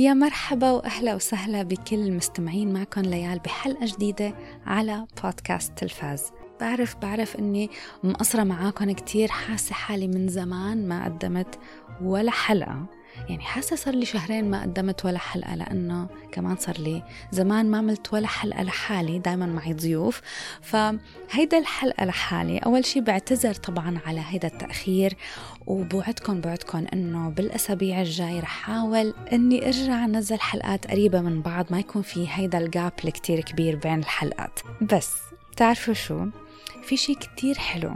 يا مرحبا وأهلا وسهلا بكل المستمعين معكم ليال بحلقة جديدة على بودكاست تلفاز. بعرف بعرف إني مقصرة معاكم كتير حاسة حالي من زمان ما قدمت ولا حلقة. يعني حاسة صار لي شهرين ما قدمت ولا حلقة لأنه كمان صار لي زمان ما عملت ولا حلقة لحالي دائما معي ضيوف. فهيدا الحلقة لحالي أول شيء بعتذر طبعا على هيدا التأخير وبوعدكم بوعدكم إنه بالأسابيع الجاي رح أحاول إني أرجع أنزل حلقات قريبة من بعض ما يكون في هيدا الجاب الكتير كبير بين الحلقات. بس تعرفوا شو؟ في شيء كتير حلو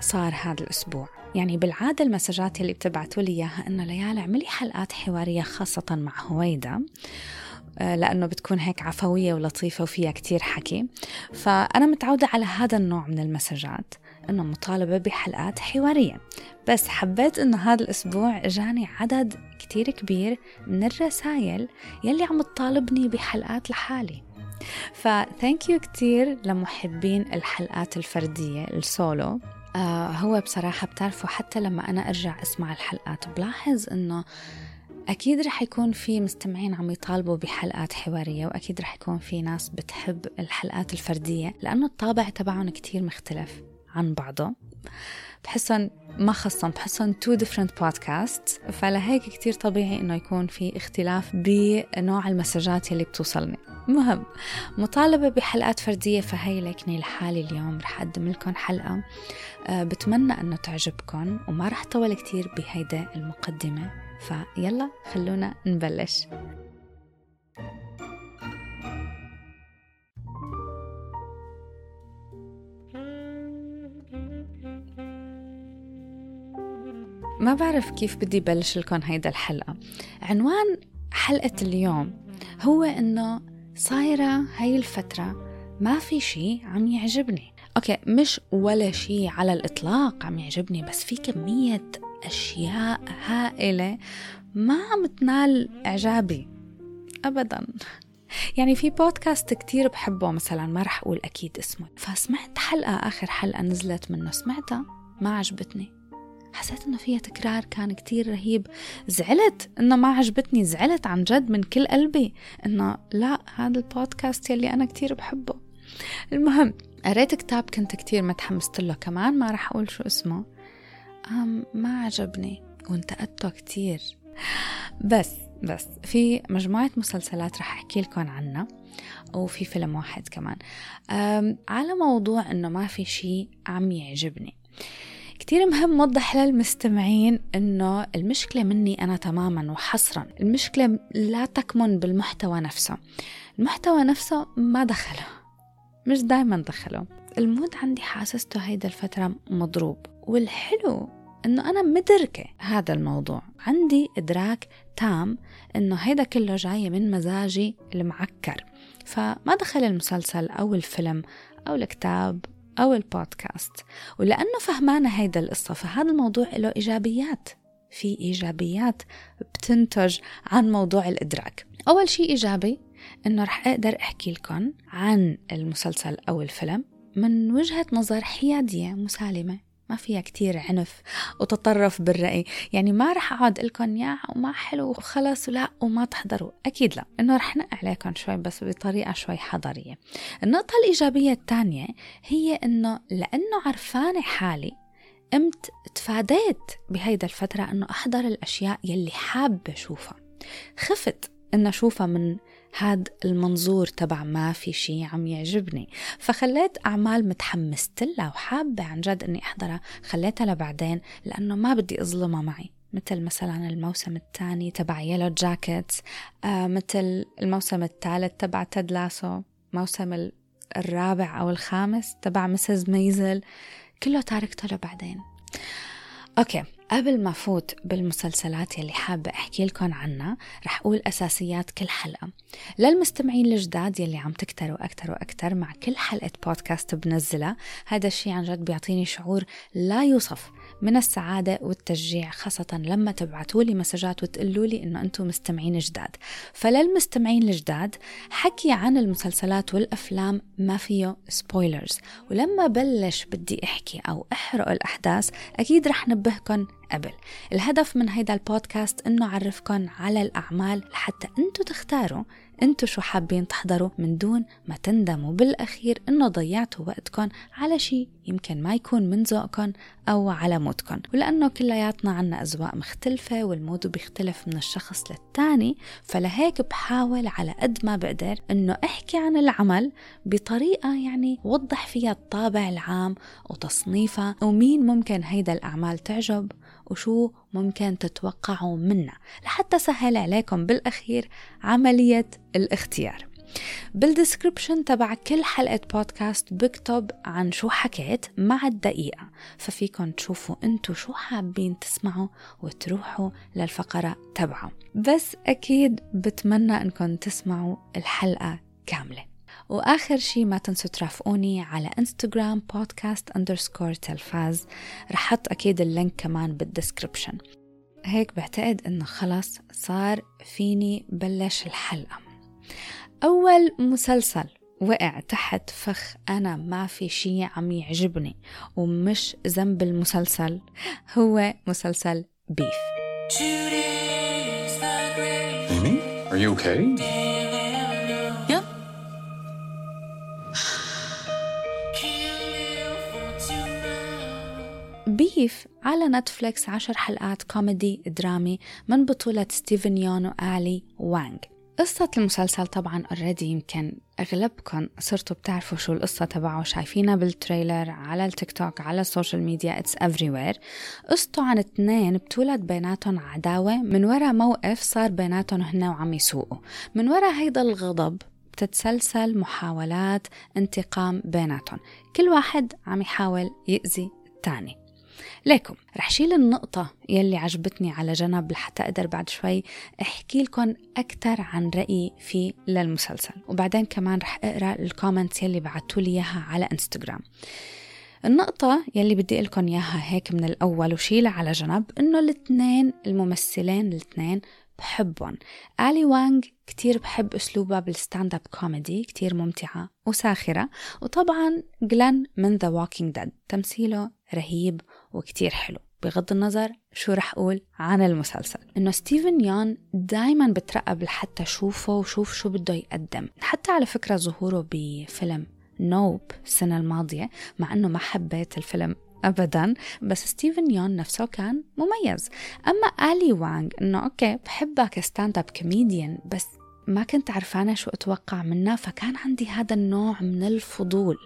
صار هذا الأسبوع. يعني بالعادة المسجات اللي بتبعتوا لي إياها إنه ليال اعملي حلقات حوارية خاصة مع هويدا. آه، لأنه بتكون هيك عفوية ولطيفة وفيها كتير حكي. فأنا متعودة على هذا النوع من المسجات إنه مطالبة بحلقات حوارية. بس حبيت إنه هذا الأسبوع جاني عدد كتير كبير من الرسائل يلي عم تطالبني بحلقات لحالي. فثانك يو كتير لمحبين الحلقات الفردية السولو. آه هو بصراحة بتعرفوا حتى لما أنا أرجع أسمع الحلقات. بلاحظ إنه أكيد رح يكون في مستمعين عم يطالبوا بحلقات حوارية وأكيد رح يكون في ناس بتحب الحلقات الفردية لأنه الطابع تبعهم كتير مختلف عن بعضه. بحسهم ما خصهم بحسهم two different podcast فلهيك كتير طبيعي إنه يكون في اختلاف بنوع المسجات اللي بتوصلني. مهم مطالبة بحلقات فردية فهي لكني لحالي اليوم رح أقدم لكم حلقة آه، بتمنى أنه تعجبكم وما رح طول كتير بهيدا المقدمة. فيلا خلونا نبلش. ما بعرف كيف بدي بلش لكم هيدا الحلقة. عنوان حلقة اليوم هو إنه صايرة هاي الفترة ما في شي عم يعجبني. أوكي مش ولا شي على الإطلاق عم يعجبني بس في كمية أشياء هائلة ما عم تنال إعجابي. أبدا. يعني في بودكاست كتير بحبه مثلا ما رح أقول أكيد اسمه. فسمعت حلقة آخر حلقة نزلت منه سمعتها؟ ما عجبتني. حسيت إنه فيها تكرار كان كتير رهيب. زعلت إنه ما عجبتني زعلت عن جد من كل قلبي إنه لا هذا البودكاست يلي أنا كتير بحبه. المهم قريت كتاب كنت كتير متحمست له كمان ما رح أقول شو اسمه. أم ما عجبني وانتقدته كتير. بس بس في مجموعة مسلسلات رح أحكي لكم عنها وفي فيلم واحد كمان. على موضوع إنه ما في شي عم يعجبني. كتير مهم وضح للمستمعين إنه المشكلة مني أنا تماما وحصرا. المشكلة لا تكمن بالمحتوى نفسه. المحتوى نفسه ما دخله. مش دايما دخله. المود عندي حاسسته هيدا الفترة مضروب. والحلو إنه أنا مدركة هذا الموضوع. عندي إدراك تام إنه هيدا كله جاي من مزاجي المعكر. فما دخل المسلسل أو الفيلم أو الكتاب أو البودكاست. ولأنه فهمانة هيدا القصة فهذا الموضوع له إيجابيات. في إيجابيات بتنتج عن موضوع الإدراك. أول شيء إيجابي إنه رح أقدر أحكي لكم عن المسلسل أو الفيلم من وجهة نظر حيادية مسالمة. ما فيها كتير عنف وتطرف بالرأي. يعني ما رح أقعد لكم يا وما حلو وخلص ولا وما تحضروا. أكيد لا. إنه رح نق عليكم شوي بس بطريقة شوي حضارية النقطة الإيجابية الثانية هي إنه لأنه عرفانة حالي قمت تفاديت بهيدا الفترة إنه أحضر الأشياء يلي حابة أشوفها. خفت إن أشوفها من هاد المنظور تبع ما في شي عم يعجبني. فخليت أعمال متحمست لها وحابة عن جد أني أحضرها. خليتها لبعدين لأنه ما بدي أظلمها معي. مثل مثلا الموسم الثاني تبع يلو جاكيت آه مثل الموسم الثالث تبع Ted Lasso موسم الرابع أو الخامس تبع Mrs. Maisel كله تاركته لبعدين. okay. قبل ما فوت بالمسلسلات يلي حابة أحكي لكم عنها رح أقول أساسيات كل حلقة. للمستمعين الجداد يلي عم تكتروا أكتر وأكتر مع كل حلقة بودكاست بنزلها هذا الشيء عن جد بيعطيني شعور لا يوصف من السعادة والتشجيع خاصة لما تبعتوا لي مسجات وتقولوا لي إنه أنتم مستمعين جداد. فللمستمعين الجداد حكي عن المسلسلات والأفلام ما فيه spoilers ولما بلش بدي أحكي أو أحرق الأحداث أكيد رح نبهكم قبل. الهدف من هيدا البودكاست إنه اعرفكم على الأعمال لحتى إنتو تختاروا إنتو شو حابين تحضروا من دون ما تندموا بالأخير إنه ضيعتوا وقتكم على شيء يمكن ما يكون من ذوقكم أو على مودكم ولأنه كلياتنا عنا أذواق مختلفة وال mood بيختلف من الشخص للتاني فلهيك بحاول على قد ما بقدر إنه أحكي عن العمل بطريقة يعني وضح فيها الطابع العام وتصنيفها ومين ممكن هيدا الأعمال تعجب وشو ممكن تتوقعوا منا لحتى سهل عليكم بالأخير عملية الاختيار. بالدسكربشن تبع كل حلقة بودكاست بكتب عن شو حكيت مع الدقيقة. ففيكن تشوفوا انتو شو حابين تسمعوا وتروحوا للفقرة تبعه. بس أكيد بتمنى انكم تسمعوا الحلقة كاملة. وآخر شي ما تنسوا ترافقوني على انستغرام بودكاست underscore تلفاز. رح حط أكيد ال link كمان بال description هيك بعتقد إنه خلص صار فيني بلش الحلقة. أول مسلسل وقع تحت فخ أنا ما في شي عم يعجبني ومش ذنب المسلسل هو مسلسل Beef Amy, are you okay? Beef على نتفليكس عشر حلقات كوميدي درامي من بطولة ستيفن يون وآلي وانغ. قصة المسلسل طبعا already يمكن اغلبكم صرتوا بتعرفوا شو القصة تبعه شايفينها بال trailer على التيك توك على ال social media it's everywhere قصته عن اثنين بتولد بيناتهم عداوة من وراء موقف صار بيناتهم هن وعم يسوقوا. من وراء هيدا الغضب بتتسلسل محاولات انتقام بيناتهم. كل واحد عم يحاول يأذي الثاني. ليكم رح شيل النقطة يلي عجبتني على جنب لحتى أقدر بعد شوي أحكي لكم أكثر عن رأيي فيه للمسلسل. وبعدين كمان رح أقرأ الكومنتس يلي بعتوا لي إياها على إنستغرام. النقطة يلي بدي قلكم إياها هيك من الأول وشيلها على جنب إنه الاثنين الممثلين الاثنين بحبهم. آلي وانغ كتير بحب أسلوبها بال stand up comedy كتير ممتعة وساخرة. وطبعا Glenn من The Walking Dead تمثيله رهيب وكتير حلو. بغض النظر شو رح أقول عن المسلسل. إنه ستيفن يون دايما بترقب لحتى شوفه وشوف شو بده يقدم. حتى على فكرة ظهوره بفيلم Nope السنة الماضية مع أنه ما حبيت الفيلم ابدا بس ستيفن يون نفسه كان مميز. أما آلي وانغ إنه okay بحبها ك stand up comedian بس ما كنت عرفانة شو أتوقع منها فكان عندي هذا النوع من الفضول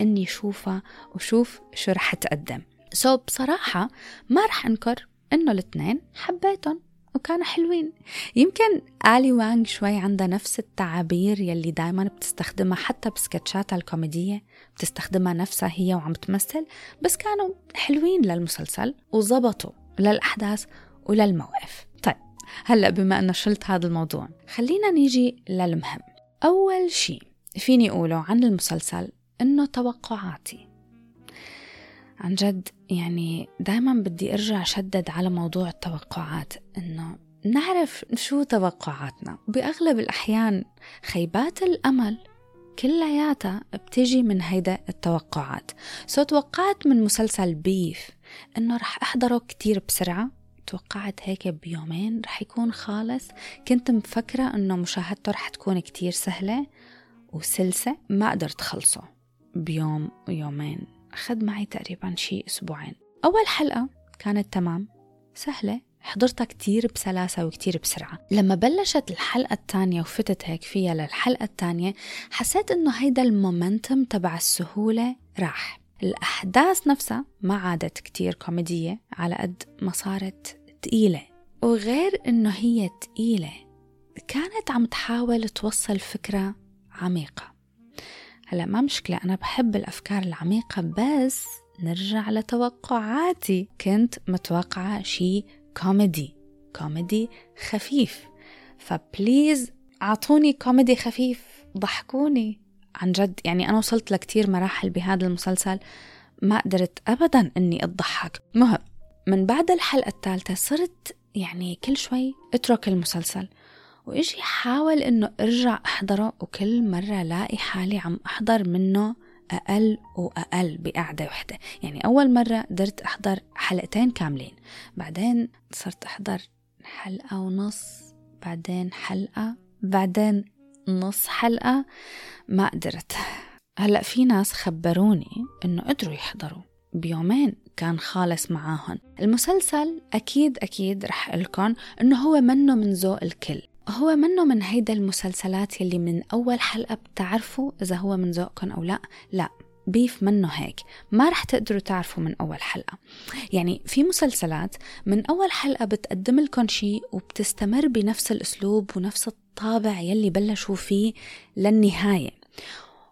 إني أشوفها وشوف شو رح تقدم. so so بصراحة ما رح أنكر إنه الاثنين حبيتهم وكانوا حلوين. يمكن آلي وانغ شوي عندها نفس التعابير يلي دايما بتستخدمها حتى بسكتشاتها الكوميدية بتستخدمها نفسها هي وعم تمثل بس كانوا حلوين للمسلسل وزبطوا للأحداث وللموقف. طيب هلأ بما أنه شلت هذا الموضوع خلينا نيجي للمهم. أول شيء فيني أقوله عن المسلسل إنه توقعاتي. عن جد يعني دائما بدي أرجع شدد على موضوع التوقعات إنه نعرف شو توقعاتنا. بأغلب الأحيان خيبات الأمل كلياتها بتيجي من هيدا التوقعات. سو توقعت من مسلسل بيف إنه رح أحضره كتير بسرعة. توقعت هيك بيومين رح يكون خالص. كنت مفكرة إنه مشاهدته رح تكون كتير سهلة وسلسة ما قدرت خلصه بيوم ويومين أخذ معي تقريبا شي أسبوعين. أول حلقة كانت تمام سهلة حضرتها كتير بسلاسة وكتير بسرعة. لما بلشت الحلقة الثانية وفتت هيك فيها للحلقة الثانية حسيت إنه هيدا momentum تبع السهولة راح. الأحداث نفسها ما عادت كتير كوميدية على قد ما صارت تقيلة. وغير إنه هي تقيلة كانت عم تحاول توصل فكرة عميقة. هلا ما مشكلة أنا بحب الأفكار العميقة بس نرجع لتوقعاتي. كنت متوقعة شي كوميدي كوميدي خفيف. فبليز أعطوني كوميدي خفيف ضحكوني. عن جد يعني أنا وصلت لكتير مراحل بهذا المسلسل ما قدرت أبدا أني أضحك. مهم من بعد الحلقة الثالثة صرت يعني كل شوي أترك المسلسل. وإجي حاول إنه أرجع أحضره وكل مرة لاقي حالي عم أحضر منه أقل وأقل بقعدة وحدة. يعني أول مرة قدرت أحضر حلقتين كاملين بعدين صرت أحضر حلقة ونص بعدين حلقة بعدين نص حلقة ما قدرت. هلأ في ناس خبروني إنه قدروا يحضروا بيومين كان خالص معاهم المسلسل أكيد أكيد رح لكم إنه هو منه من ذوق الكل. هو منه من هيدا المسلسلات يلي من أول حلقة بتعرفوا إذا هو من ذوقكم أو لا؟ لا بيف منه هيك. ما رح تقدروا تعرفوا من أول حلقة. يعني في مسلسلات من أول حلقة بتقدم لكم شيء وبتستمر بنفس الأسلوب ونفس الطابع يلي بلشوا فيه للنهاية.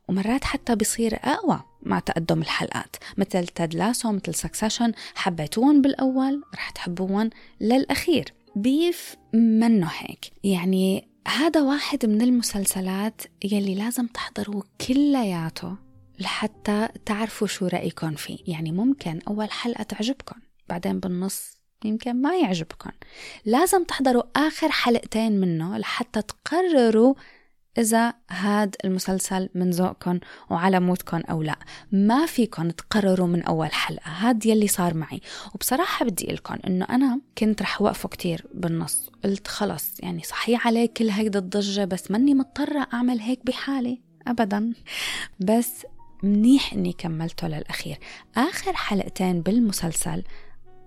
ومرات حتى بيصير أقوى مع تقدم الحلقات. مثل تاد لاسو مثل سكسيشن حبيتوهم بالأول رح تحبوهم للأخير. بيف منه هيك. يعني هذا واحد من المسلسلات يلي لازم تحضروا كلياته لحتى تعرفوا شو رأيكم فيه. يعني ممكن أول حلقة تعجبكم بعدين بالنص يمكن ما يعجبكم لازم تحضروا آخر حلقتين منه لحتى تقرروا إذا هاد المسلسل من ذوقكم وعلى مودكم أو لا. ما فيكم تقرروا من أول حلقة. هاد يلي صار معي. وبصراحة بدي لكم إنه أنا كنت رح وقفه كتير بالنص. قلت خلص يعني صحيح عليه كل هيدا الضجة بس ماني مضطرة أعمل هيك بحالي. أبدا. بس منيح إني كملته للأخير. آخر حلقتين بالمسلسل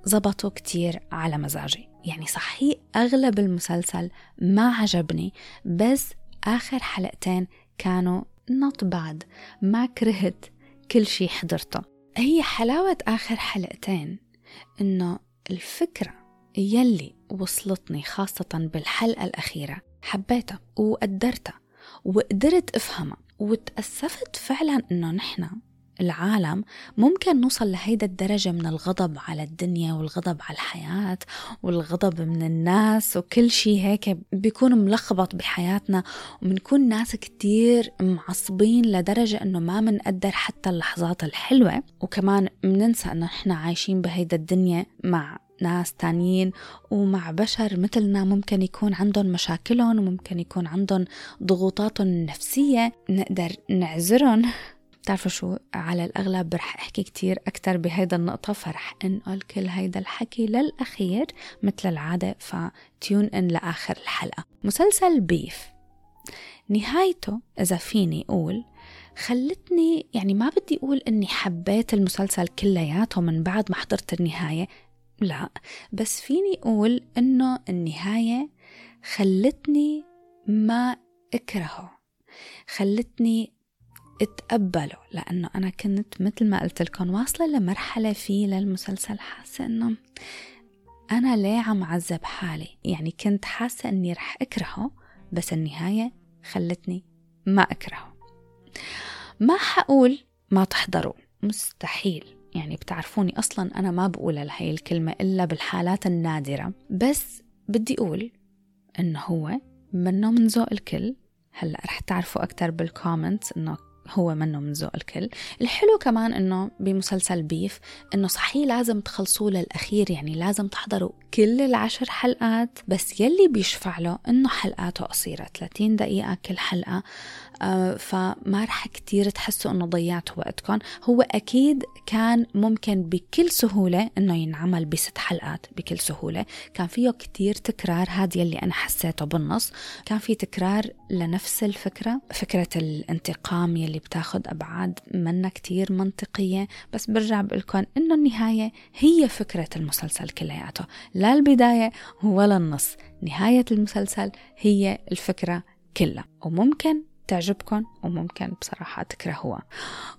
زبطوا كتير على مزاجي. يعني صحيح أغلب المسلسل ما عجبني بس آخر حلقتين كانوا not bad ما كرهت كل شي حضرته. هي حلاوة آخر حلقتين إنه الفكرة يلي وصلتني خاصة بالحلقة الأخيرة حبيتها وقدرتها وقدرت أفهمها وتأسفت فعلا إنه نحن العالم ممكن نوصل لهيدا الدرجة من الغضب على الدنيا والغضب على الحياة والغضب من الناس وكل شيء هيك بيكون ملخبط بحياتنا وبنكون ناس كتير معصبين لدرجة إنه ما منقدر حتى اللحظات الحلوة. وكمان مننسى إنه إحنا عايشين بهيدا الدنيا مع ناس تانيين ومع بشر مثلنا. ممكن يكون عندهم مشاكلهم وممكن يكون عندهم ضغوطاتهم النفسية نقدر نعذرهم. بتعرفوا شو؟ على الأغلب رح أحكي كتير أكتر بهيدا النقطة فرح أنقل كل هيدا الحكي للأخير مثل العادة فتيون إن لآخر الحلقة. مسلسل بيف نهايته إذا فيني أقول خلتني يعني ما بدي أقول إني حبيت المسلسل كلياته من بعد ما حضرت النهاية لا. بس فيني أقول إنه النهاية خلتني ما أكرهه. خلتني اتقبله لأنه أنا كنت مثل ما قلت لكم واصلة لمرحلة فيه للمسلسل حاسة إنه أنا ليه عم عذب حالي؟ يعني كنت حاسة إني رح أكرهه بس النهاية خلتني ما أكرهه. ما حقول ما تحضروا مستحيل. يعني بتعرفوني أصلا أنا ما بقول هاي الكلمة إلا بالحالات النادرة بس بدي أقول إنه هو منه من ذوق الكل. هلأ رح تعرفوا أكتر بالكومنتس إنه هو منه من ذوق الكل. الحلو كمان إنه بمسلسل بيف إنه صحيح لازم تخلصوه للأخير يعني لازم تحضروا كل العشر حلقات بس يلي بيشفع له إنه حلقاته قصيرة 30 دقيقة كل حلقة. آه فما رح كتير تحسوا إنه ضيعتوا وقتكم. هو أكيد كان ممكن بكل سهولة إنه ينعمل بست حلقات بكل سهولة. كان فيه كتير تكرار هذا يلي أنا حسيته بالنص. كان في تكرار لنفس الفكرة فكرة الانتقام يلي بتاخد أبعاد منا كتير منطقية بس برجع بقولكم إنه النهاية هي فكرة المسلسل كلياته. لا البداية ولا النص نهاية المسلسل هي الفكرة كلها. وممكن تعجبكم وممكن بصراحة تكرهوها.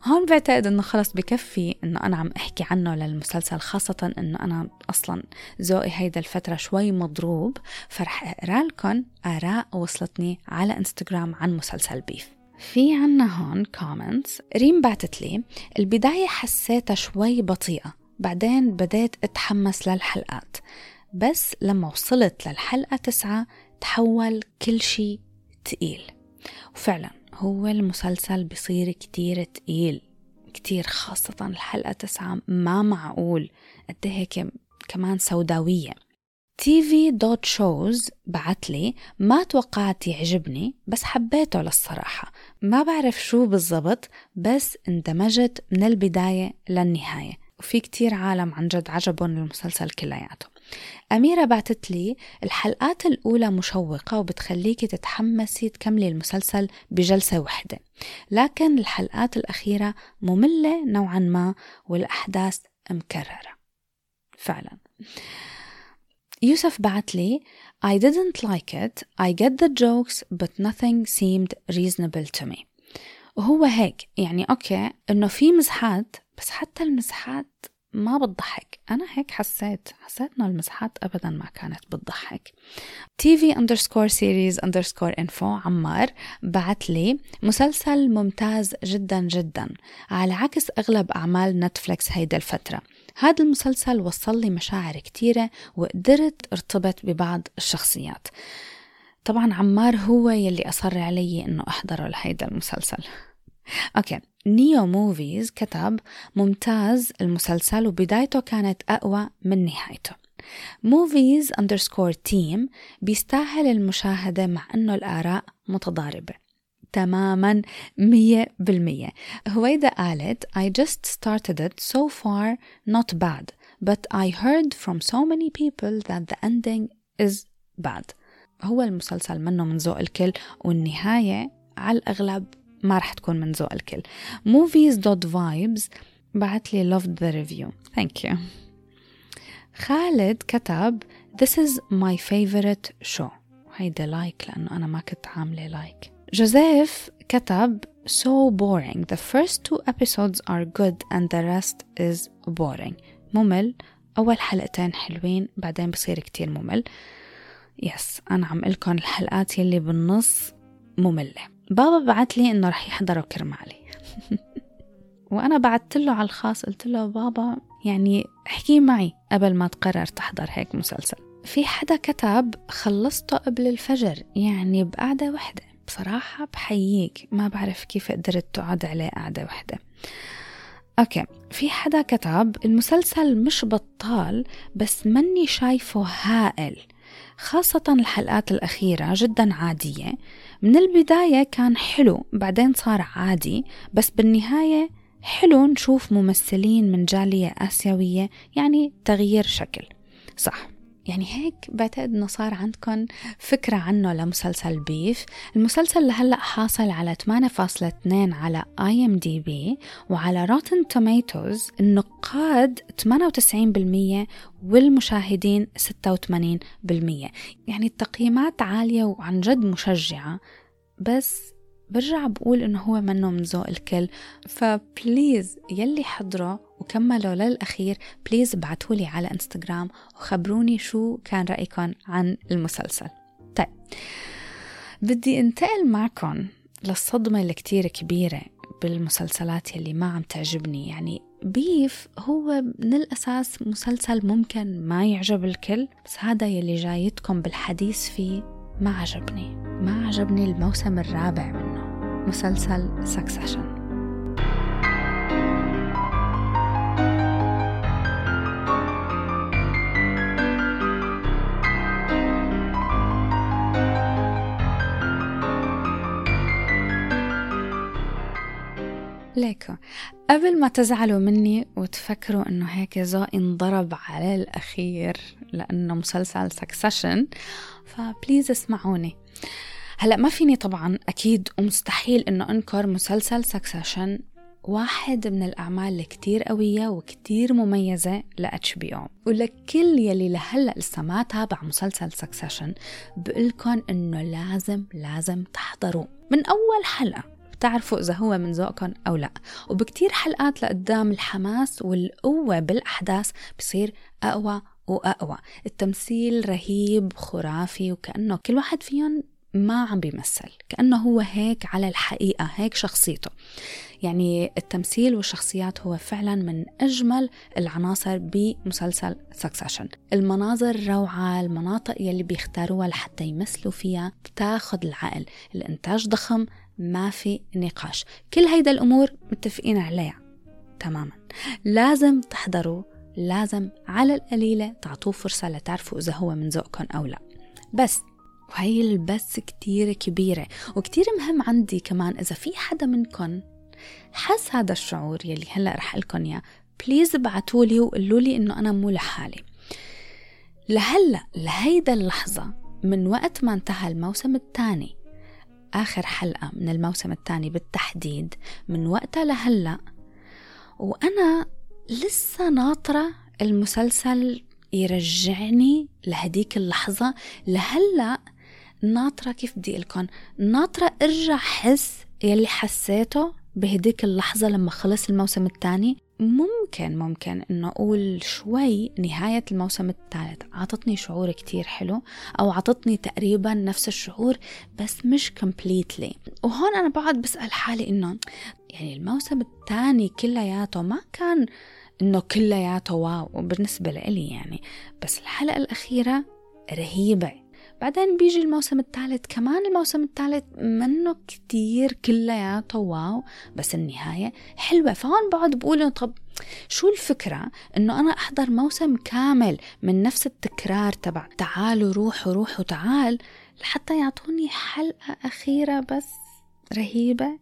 هون بعتقد إنه خلص بكفي إنه أنا عم أحكي عنه للمسلسل خاصة إنه أنا أصلا ذوقي هيدا الفترة شوي مضروب فرح اقرا لكم آراء وصلتني على إنستغرام عن مسلسل Beef. في عنا هون comments ريم بعتت لي البداية حسيتها شوي بطيئة بعدين بديت أتحمس للحلقات بس لما وصلت للحلقة تسعة تحول كل شي تقيل. وفعلا هو المسلسل بصير كتير تقيل كتير خاصة الحلقة تسعة ما معقول قد هيك كمان سوداوية. TV dot shows بعتلي ما توقعت يعجبني بس حبيته للصراحة. ما بعرف شو بالضبط بس اندمجت من البداية للنهاية. وفي كتير عالم عن جد عجبهم المسلسل كلياته. أميرة بعتت لي الحلقات الأولى مشوقة وبتخليكي تتحمسي تكملي المسلسل بجلسة واحدة. لكن الحلقات الأخيرة مملة نوعا ما والأحداث مكررة. فعلا. يوسف بعت لي I didn't like it. I get the jokes but nothing seemed reasonable to me. وهو هيك يعني okay إنه في مزحات بس حتى المزحات ما بتضحك. أنا هيك حسيت حسيت إنه المزحات أبدا ما كانت بتضحك. TV underscore series underscore info عمار بعت لي مسلسل ممتاز جدا جدا. على عكس أغلب أعمال Netflix هيدا الفترة. هذا المسلسل وصل لي مشاعر كتيرة وقدرت ارتبط ببعض الشخصيات. طبعا عمار هو يلي أصر علي إنه أحضره لهيدا المسلسل. okay new movies كتب ممتاز المسلسل وبدايته كانت أقوى من نهايته. movies underscore team بيستاهل المشاهدة مع أنه الآراء متضاربة. تماما مية بالمية هويدا قالت I just started it so far not bad but I heard from so many people that the ending is bad هو المسلسل منه من ذوق الكل والنهاية على الأغلب ما رح تكون من ذوق الكل movies.vibes بعت لي loved the review thank you خالد كتب this is my favorite show هيدا لايك لأنه أنا ما كنت عاملة لايك جوزيف كتب so boring. The first two episodes are good and the rest is boring. ممل. أول حلقتين حلوين بعدين بصير كتير ممل. yes أنا عم لكم الحلقات يلي بالنص مملة. بابا بعت لي إنه رح يحضروا كرمالي. وأنا بعت له على الخاص قلت له بابا يعني احكي معي قبل ما تقرر تحضر هيك مسلسل. في حدا كتب خلصته قبل الفجر يعني بقعدة وحدة. بصراحة بحييك. ما بعرف كيف قدرت تقعد عليه قعدة وحدة. أوكي. في حدا كتب المسلسل مش بطال بس مني شايفه هائل. خاصة الحلقات الأخيرة جدا عادية. من البداية كان حلو بعدين صار عادي بس بالنهاية حلو نشوف ممثلين من جالية آسيوية يعني تغيير شكل. صح. يعني هيك بعتقد إنه صار عندكم فكرة عنه لمسلسل Beef. المسلسل لهلأ حاصل على 8.2 على IMDb وعلى Rotten Tomatoes النقاد 98% والمشاهدين 86% يعني التقييمات عالية وعن جد مشجعة بس برجع بقول إنه هو منه من ذوق الكل. ف please يلي حضره وكملوا للأخير please ابعتولي على انستغرام وخبروني شو كان رأيكم عن المسلسل. طيب بدي انتقل معكم للصدمة الكتير كبيرة بالمسلسلات يلي ما عم تعجبني. يعني Beef هو من الأساس مسلسل ممكن ما يعجب الكل بس هذا يلي جايتكم بالحديث فيه ما عجبني. ما عجبني الموسم الرابع منه. مسلسل سكسيشن ليكو قبل ما تزعلوا مني وتفكروا إنه هيك ذوقي انضرب على الأخير لأنه مسلسل Succession ف please اسمعوني. هلأ ما فيني طبعا أكيد ومستحيل إنه أنكر مسلسل Succession واحد من الأعمال الكتير قوية وكتير مميزة ل أو ولكل يلي لهلأ لسه ما تابع مسلسل Succession بقولكن إنه لازم لازم تحضروا. من أول حلقة بتعرفوا إذا هو من ذوقكم أو لا. وبكتير حلقات لقدام الحماس والقوة بالأحداث بصير أقوى وأقوى. التمثيل رهيب خرافي وكأنه كل واحد فيهم ما عم بيمثل. كأنه هو هيك على الحقيقة هيك شخصيته. يعني التمثيل والشخصيات هو فعلا من أجمل العناصر بمسلسل سكسيشن المناظر روعة المناطق يلي بيختاروها لحتى يمثلوا فيها بتاخد العقل. الإنتاج ضخم ما في نقاش. كل هيدا الأمور متفقين عليها تماما. لازم تحضروا لازم على القليلة تعطوه فرصة لتعرفوا إذا هو من ذوقكم أو لا. بس وهي البس كتير كبيرة. وكتير مهم عندي كمان إذا في حدا منكم حس هذا الشعور يلي هلأ رح لكم إياه. بليز ابعتولي وقولوا لي إنه أنا مو لحالي. لهلأ لهيدا اللحظة من وقت ما انتهى الموسم الثاني آخر حلقة من الموسم الثاني بالتحديد من وقتها لهلأ. وأنا لسه ناطرة المسلسل يرجعني لهديك اللحظة. لهلأ ناطرة كيف بدي لكم ناطرة ارجع حس يلي حسيته بهديك اللحظة لما خلص الموسم الثاني. ممكن ممكن إنه أقول شوي نهاية الموسم الثالث. عطتني شعور كتير حلو أو عطتني تقريبا نفس الشعور بس مش completely. وهون أنا بقعد بسأل حالي إنه يعني الموسم الثاني كلياته ما كان إنه كلياته واو بالنسبة لإلي يعني بس الحلقة الأخيرة رهيبة. بعدين بيجي الموسم الثالث. كمان الموسم الثالث منه كتير كلياته واو. بس النهاية حلوة. فهون بقعد بقول طب شو الفكرة؟ إنه أنا أحضر موسم كامل من نفس التكرار تبع تعالوا روحوا روحوا تعال. لحتى يعطوني حلقة أخيرة بس رهيبة.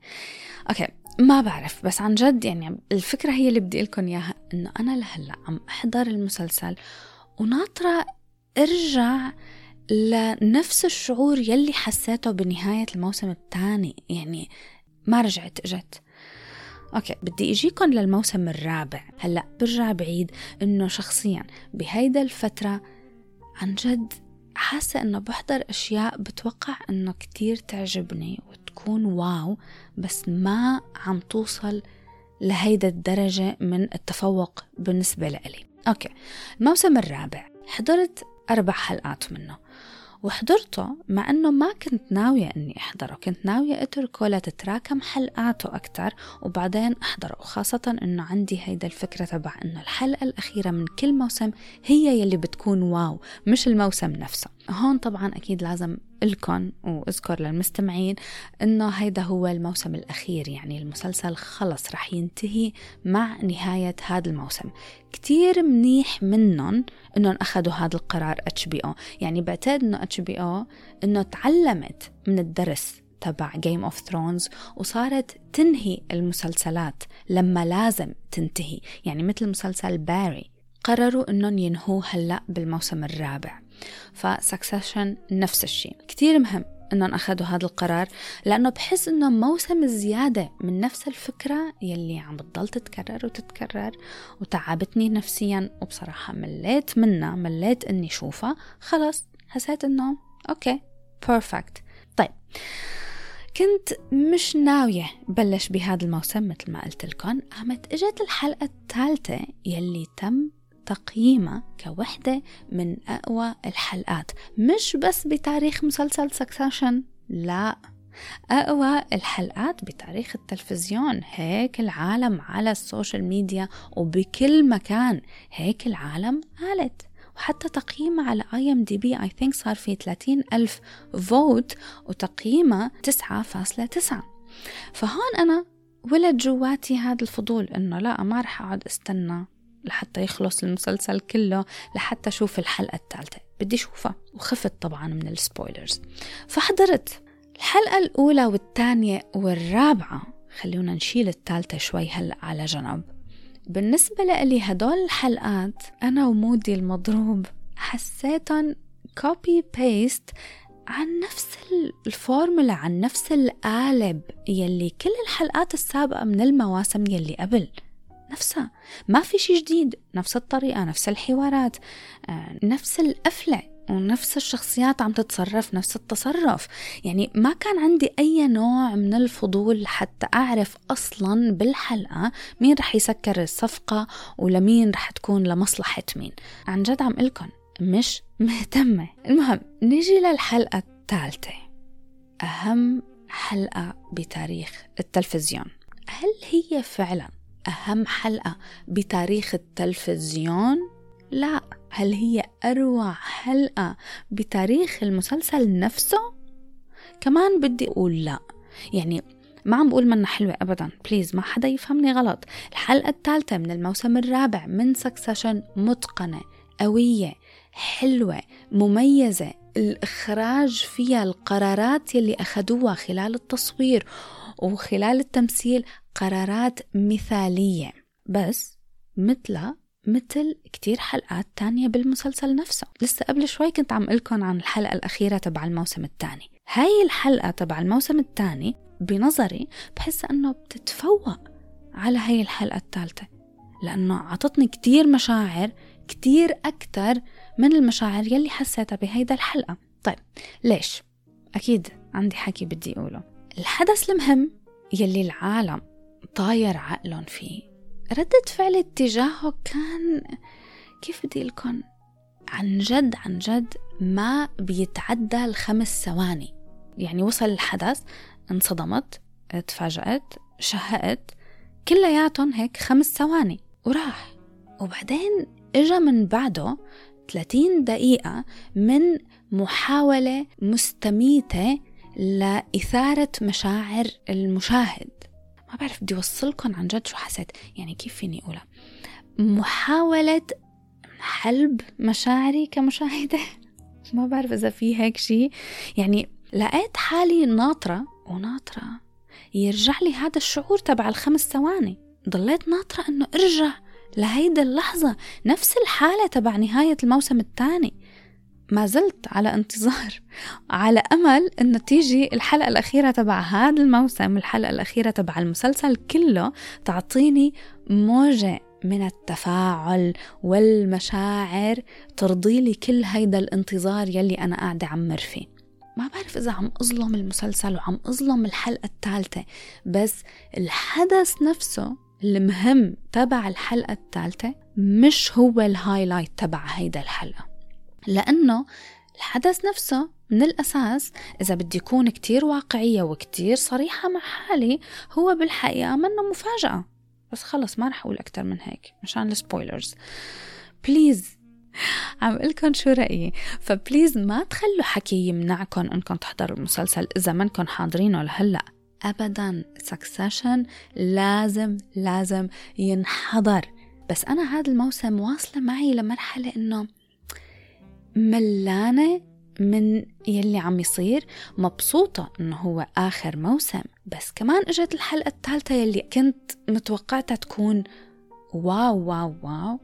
okay ما بعرف. بس عن جد يعني الفكرة هي اللي بدي لكم إياها. إنه أنا لهلأ عم أحضر المسلسل وناطرة أرجع لنفس الشعور يلي حسيته بنهاية الموسم الثاني يعني ما رجعت اجت okay بدي اجيكم للموسم الرابع. هلأ برجع بعيد إنه شخصيا بهيدا الفترة عن جد حاسة إنه بحضر أشياء بتوقع إنه كتير تعجبني وتكون واو بس ما عم توصل لهيدا الدرجة من التفوق بالنسبة لإلي. أوكي الموسم الرابع. حضرت أربع حلقات منه. وحضرته مع أنه ما كنت ناوية أني أحضره. كنت ناوية أتركه لتتراكم حلقاته أكتر وبعدين أحضره. وخاصة أنه عندي هيدا الفكرة تبع أنه الحلقة الأخيرة من كل موسم هي يلي بتكون wow مش الموسم نفسه. هون طبعا أكيد لازم لكم واذكر للمستمعين إنه هيدا هو الموسم الأخير يعني المسلسل خلص رح ينتهي مع نهاية هذا الموسم. كتير منيح منهم إنهم أخذوا هذا القرار HBO يعني بعتقد إنه HBO إنه تعلمت من الدرس تبع Game of Thrones وصارت تنهي المسلسلات لما لازم تنتهي. يعني مثل مسلسل Barry قرروا إنهم ينهوه هلأ بالموسم الرابع. ف Succession نفس الشيء. كتير مهم إنهم أخذوا هذا القرار لأنه بحس إنه موسم زياده من نفس الفكرة يلي عم بتضل تتكرر وتتكرر وتعبتني نفسيا وبصراحة مليت منها مليت إني شوفها. خلص حسيت إنه okay perfect طيب كنت مش ناوية بلش بهذا الموسم مثل ما قلت لكم قامت إجت الحلقة الثالثة يلي تم تقييمها كوحدة من أقوى الحلقات. مش بس بتاريخ مسلسل Succession لا. أقوى الحلقات بتاريخ التلفزيون. هيك العالم على السوشيال ميديا وبكل مكان هيك العالم قالت وحتى تقييمها على IMDb I think صار في 30 ألف فوت وتقييمها 9.9 فهون أنا ولد جواتي هذا الفضول إنه لا ما رح أقعد أستنى. لحتى يخلص المسلسل كله لحتى أشوف الحلقة الثالثة بدي أشوفها. وخفت طبعا من ال spoilers. فحضرت الحلقة الأولى والثانية والرابعة. خلونا نشيل الثالثة شوي هلأ على جنب. بالنسبة لي هدول الحلقات أنا و moodي المضروب حسيتهم copy paste عن نفس الفورمولا عن نفس القالب يلي كل الحلقات السابقة من المواسم يلي قبل. نفسها. ما في شي جديد نفس الطريقة نفس الحوارات آه، نفس القفلة ونفس الشخصيات عم تتصرف نفس التصرف. يعني ما كان عندي أي نوع من الفضول حتى أعرف أصلا بالحلقة مين رح يسكر الصفقة ولمين رح تكون لمصلحة مين. عن جد عم إلكن مش مهتمة. المهم نيجي للحلقة الثالثة. أهم حلقة بتاريخ التلفزيون. هل هي فعلا أهم حلقة بتاريخ التلفزيون؟ لا هل هي أروع حلقة بتاريخ المسلسل نفسه؟ كمان بدي أقول لا يعني ما عم بقول منها حلوة أبدا please ما حدا يفهمني غلط الحلقة الثالثة من الموسم الرابع من Succession متقنة قوية حلوة مميزة الإخراج فيها القرارات يلي أخدوها خلال التصوير وخلال التمثيل قرارات مثالية بس مثلها مثل كتير حلقات تانية بالمسلسل نفسه. لسه قبل شوي كنت عم لكم عن الحلقة الأخيرة تبع الموسم الثاني. هاي الحلقة تبع الموسم الثاني بنظري بحس أنه بتتفوق على هاي الحلقة الثالثة لأنه عطتني كتير مشاعر كتير أكتر من المشاعر يلي حسيتها بهيدا الحلقة. طيب ليش؟ أكيد عندي حكي بدي أقوله. الحدث المهم يلي العالم طاير عقلهم فيه. ردة فعلي تجاهه كان كيف بدي لكم؟ عن جد عن جد ما بيتعدى الخمس ثواني. يعني وصل الحدث انصدمت تفاجأت شهقت. كلياتهم هيك خمس ثواني. وراح. وبعدين إجا من بعده 30 دقيقة من محاولة مستميتة لإثارة مشاعر المشاهد. ما بعرف بدي أوصلكم عن جد شو حسيت. يعني كيف فيني أقولها؟ محاولة حلب مشاعري كمشاهدة. ما بعرف إذا في هيك شيء. يعني لقيت حالي ناطرة وناطرة. يرجع لي هذا الشعور تبع الخمس ثواني. ضليت ناطرة إنه أرجع لهيدا اللحظة. نفس الحالة تبع نهاية الموسم الثاني. ما زلت على انتظار على أمل أنه تيجي الحلقة الأخيرة تبع هذا الموسم الحلقة الأخيرة تبع المسلسل كله تعطيني موجة من التفاعل والمشاعر ترضي لي كل هيدا الانتظار يلي أنا قاعدة عمر فيه. ما بعرف إذا عم أظلم المسلسل وعم أظلم الحلقة الثالثة بس الحدث نفسه المهم تبع الحلقة الثالثة مش هو الهايلايت تبع هيدا الحلقة. لأنه الحدث نفسه من الأساس إذا بدي أكون كتير واقعية وكتير صريحة مع حالي هو بالحقيقة منه مفاجأة. بس خلص ما رح أقول أكتر من هيك مشان ال spoilers. please عم لكم شو رأيي. ف please ما تخلوا حكي يمنعكم إنكم تحضروا المسلسل إذا منكم حاضرينه لهلأ. ابدا Succession لازم لازم ينحضر. بس أنا هذا الموسم واصلة معي لمرحلة إنه ملانة من يلي عم يصير مبسوطة إنه هو آخر موسم. بس كمان إجت الحلقة الثالثة يلي كنت متوقعتها تكون wow wow wow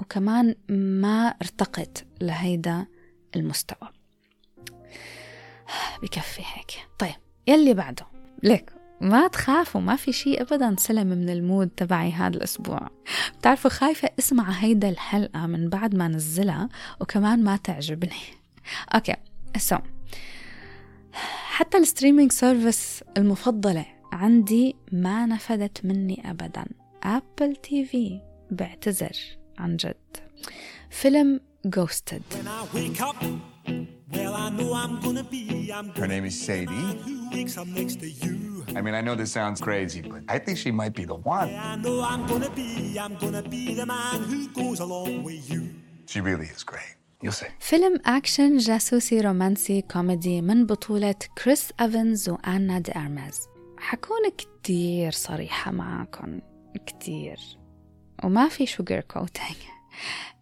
وكمان ما ارتقت لهيدا المستوى. بكفي هيك. طيب يلي بعده. ليك. ما تخافوا ما في شيء ابدا سلم من ال mood تبعي هذا الأسبوع. بتعرفوا خايفة أسمع هيدا الحلقة من بعد ما نزلها وكمان ما تعجبني. okay so حتى ال streaming service المفضلة عندي ما نفدت مني ابدا. ابل تي في بعتذر عن جد. فيلم جوستد Well, I know I'm gonna be. I'm Her name is Sadie. I mean, I know this sounds crazy, but I think she might be the one. Yeah, I know I'm gonna be, I'm gonna be the man who goes along with you. She really is great. فيلم أكشن جاسوسي رومانسي كوميدي من بطولة كريس أفنز وآنا دي أرمز حكون كتير صريحة معاكم كتير وما في sugar coating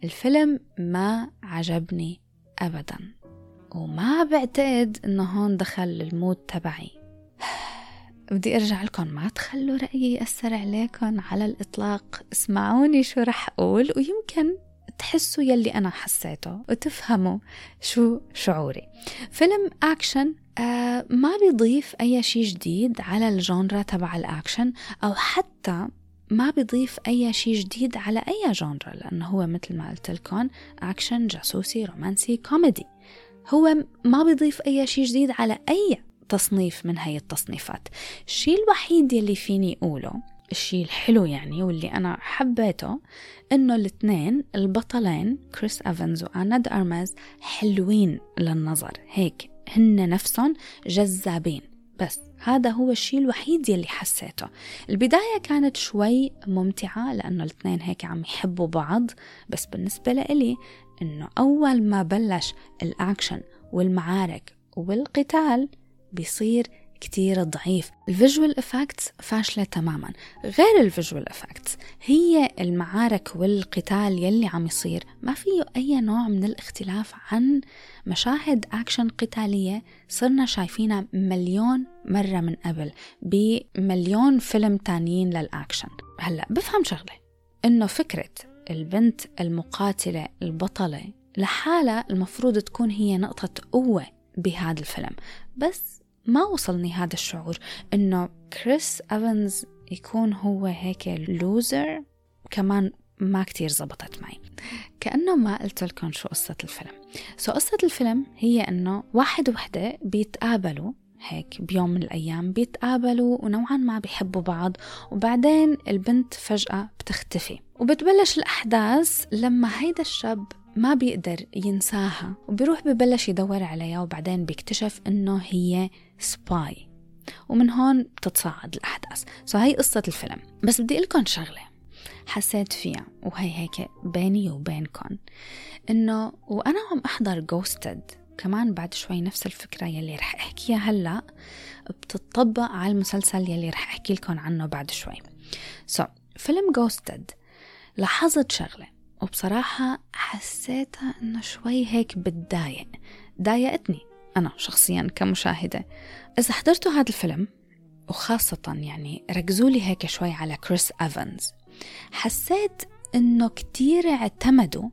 الفيلم ما عجبني أبدا وما بعتقد إنه هون دخل لل mood تبعي بدي أرجع لكم ما تخلوا رأيي يأثر عليكم على الإطلاق. اسمعوني شو رح أقول ويمكن تحسوا يلي أنا حسيته وتفهموا شو شعوري. فيلم أكشن آه ما بيضيف أي شيء جديد على ال genre تبع الأكشن أو حتى ما بيضيف أي شيء جديد على أي genre لأنه هو مثل ما قلت لكم أكشن جاسوسي رومانسي كوميدي. هو ما بيضيف أي شيء جديد على أي تصنيف من هاي التصنيفات. الشيء الوحيد يلي فيني أقوله الشيء الحلو يعني واللي أنا حبيته إنه الاثنين البطلين كريس أفنز وآنا دي أرمز حلوين للنظر. هيك هن نفسهم جذابين. بس هذا هو الشيء الوحيد يلي حسيته. البداية كانت شوي ممتعة لأنه الاثنين هيك عم يحبوا بعض. بس بالنسبة لإلي إنه أول ما بلش الأكشن والمعارك والقتال بيصير كتير ضعيف. ال visual effects فاشلة تماما. غير ال visual effects هي المعارك والقتال يلي عم يصير. ما فيه أي نوع من الاختلاف عن مشاهد أكشن قتالية صرنا شايفينها مليون مرة من قبل بمليون فيلم تانيين للأكشن هلأ بفهم شغلة إنه فكرة البنت المقاتلة البطلة لحالها المفروض تكون هي نقطة قوة بهذا الفيلم. بس ما وصلني هذا الشعور إنه كريس أفنز يكون هو هيك loser كمان ما كتير زبطت معي. كأنه ما قلت لكم شو قصة الفيلم. so قصة الفيلم هي أنه واحد وحدة بيتقابلوا هيك بيوم من الأيام بيتقابلوا ونوعا ما بيحبوا بعض وبعدين البنت فجأة بتختفي. وبتبلش الأحداث لما هيدا الشاب ما بيقدر ينساها وبيروح ببلش يدور عليها وبعدين بيكتشف إنه هي spy ومن هون بتتصاعد الأحداث. so هاي قصة الفيلم. بس بدي لكم شغلة حسيت فيها وهي هيك بيني وبينكم إنه وأنا عم أحضر Ghosted كمان بعد شوي نفس الفكرة يلي رح أحكيها هلأ بتطبق على المسلسل يلي رح أحكي لكم عنه بعد شوي. so, فيلم Ghosted لاحظت شغلة وبصراحة حسيتها إنه شوي هيك بتضايق. ضايقتني. أنا شخصيا كمشاهدة إذا حضرتوا هذا الفيلم وخاصة يعني ركزوا لي هيك شوي على كريس أفنز حسيت إنه كتير اعتمدوا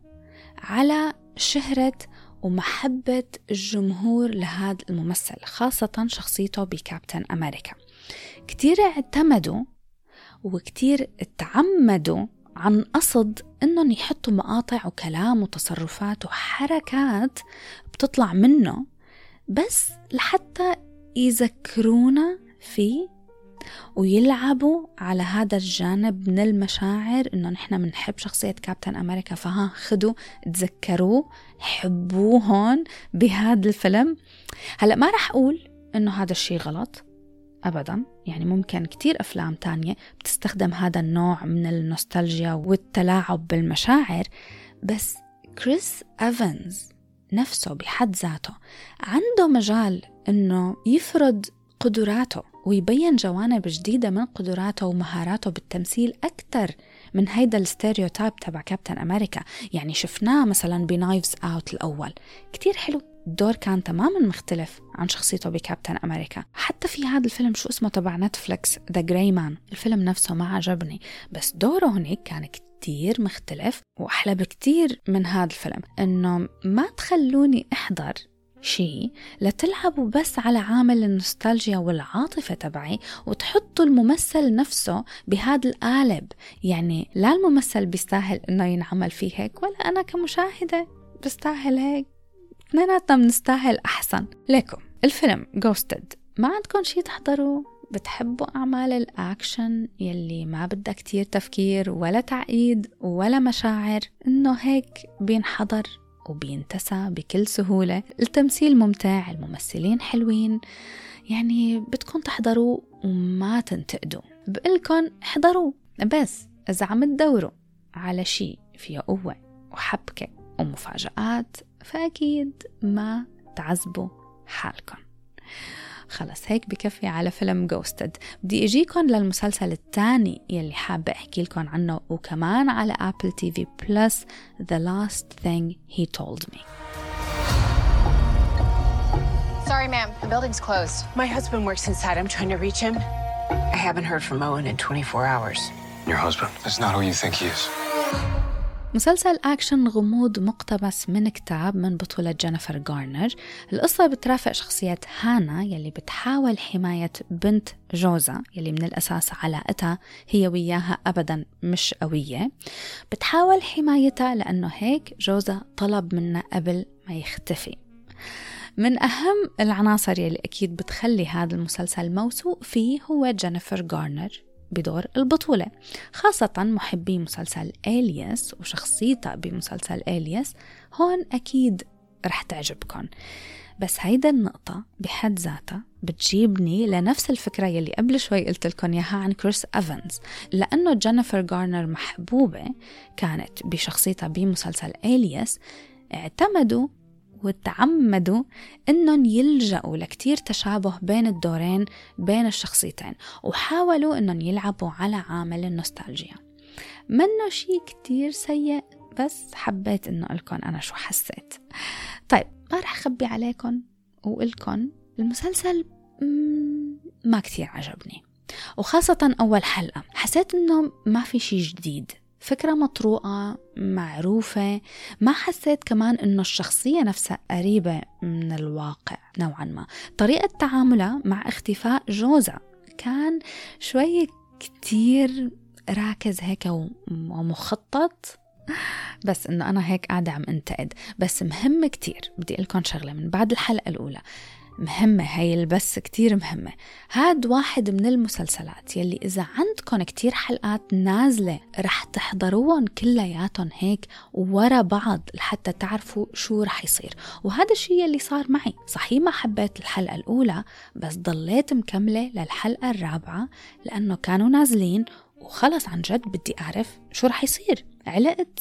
على شهرة ومحبة الجمهور لهذا الممثل خاصة شخصيته بكابتن أمريكا. كتير اعتمدوا وكتير تعمدوا عن قصد إنهم يحطوا مقاطع وكلام وتصرفات وحركات بتطلع منه بس لحتى يذكرونا فيه ويلعبوا على هذا الجانب من المشاعر إنه نحن بنحب شخصية كابتن أمريكا فها خدوا تذكروه حبوه هون بهذا الفيلم. هلأ ما رح أقول إنه هذا الشيء غلط ابدا يعني ممكن كتير أفلام تانية بتستخدم هذا النوع من النوستالجيا والتلاعب بالمشاعر بس كريس إيفنز نفسه بحد ذاته. عنده مجال إنه يفرض قدراته ويبين جوانب جديدة من قدراته ومهاراته بالتمثيل أكثر من هيدا ال stereotype تبع كابتن أمريكا. يعني شفناه مثلا ب Knives Out الأول. كتير حلو. الدور كان تماما مختلف عن شخصيته بكابتن أمريكا. حتى في هذا الفيلم شو اسمه تبع Netflix؟ The Gray Man الفيلم نفسه ما عجبني. بس دوره هناك كان كتير مختلف وأحلى بكتير من هذا الفيلم إنه ما تخلوني أحضر شيء لتلعبوا بس على عامل النوستالجيا والعاطفة تبعي وتحطوا الممثل نفسه بهذا القالب. يعني لا الممثل بيستاهل إنه ينعمل فيه هيك ولا أنا كمشاهدة بستاهل هيك. اثنيناتنا بنستاهل أحسن. ليكم الفيلم جوستد ما عندكم شي تحضروا بتحبوا أعمال الأكشن يلي ما بدها كتير تفكير ولا تعقيد ولا مشاعر إنه هيك بينحضر وبينتسى بكل سهولة. التمثيل ممتع الممثلين حلوين يعني بدكم تحضروا وما تنتقدوا. بقلكن احضروا بس إذا عم تدوروا على شيء فيه قوة وحبكة ومفاجآت فأكيد ما تعذبوا حالكم خلص هيك بكفي على فيلم Ghosted بدي اجيكم للمسلسل الثاني يلي حابة احكي لكم عنه وكمان على Apple TV Plus The Last Thing He Told Me Sorry, ma'am. The building's closed. My husband works inside. I'm trying to reach him. I haven't heard from Owen in 24 hours. Your husband is not who you think he is. مسلسل أكشن غموض مقتبس من كتاب من بطولة جينيفر غارنر. القصة بترافق شخصية هانا يلي بتحاول حماية بنت جوزا يلي من الأساس علاقتها هي وياها أبدا مش قوية. بتحاول حمايتها لأنه هيك جوزا طلب منها قبل ما يختفي. من أهم العناصر يلي أكيد بتخلي هذا المسلسل موثوق فيه هو جينيفر غارنر. بدور البطولة خاصة محبي مسلسل إلياس وشخصيتها بمسلسل إلياس هون أكيد رح تعجبكم بس هيدا النقطة بحد ذاتها بتجيبني لنفس الفكرة يلي قبل شوي قلت لكم إياها عن كريس أفنز لأنه جينيفر غارنر محبوبة كانت بشخصيتها بمسلسل إلياس اعتمدوا وتعمدوا إنهم يلجأوا لكتير تشابه بين الدورين بين الشخصيتين وحاولوا إنهم يلعبوا على عامل النوستالجيا. منه شي كتير سيء بس حبيت إنه لكم أنا شو حسيت. طيب ما رح أخبي عليكم وقلكن المسلسل ما كتير عجبني. وخاصة أول حلقة حسيت إنه ما في شي جديد. فكرة مطروقة معروفة. ما حسيت كمان إنه الشخصية نفسها قريبة من الواقع نوعا ما. طريقة تعاملها مع اختفاء جوزها كان شوي كتير راكز هيك ومخطط. بس إنه أنا هيك قاعدة عم انتقد. بس مهم كتير. بدي لكم شغلة من بعد الحلقة الأولى. مهمة هاي البس كتير مهمة. هاد واحد من المسلسلات يلي إذا عندكم كتير حلقات نازلة رح تحضروهم كلياتهم هيك ورا بعض لحتى تعرفوا شو رح يصير. وهذا الشيء يلي صار معي. صحيح ما حبيت الحلقة الأولى بس ضليت مكملة للحلقة الرابعة لأنه كانوا نازلين وخلص عن جد بدي أعرف شو رح يصير. علقت.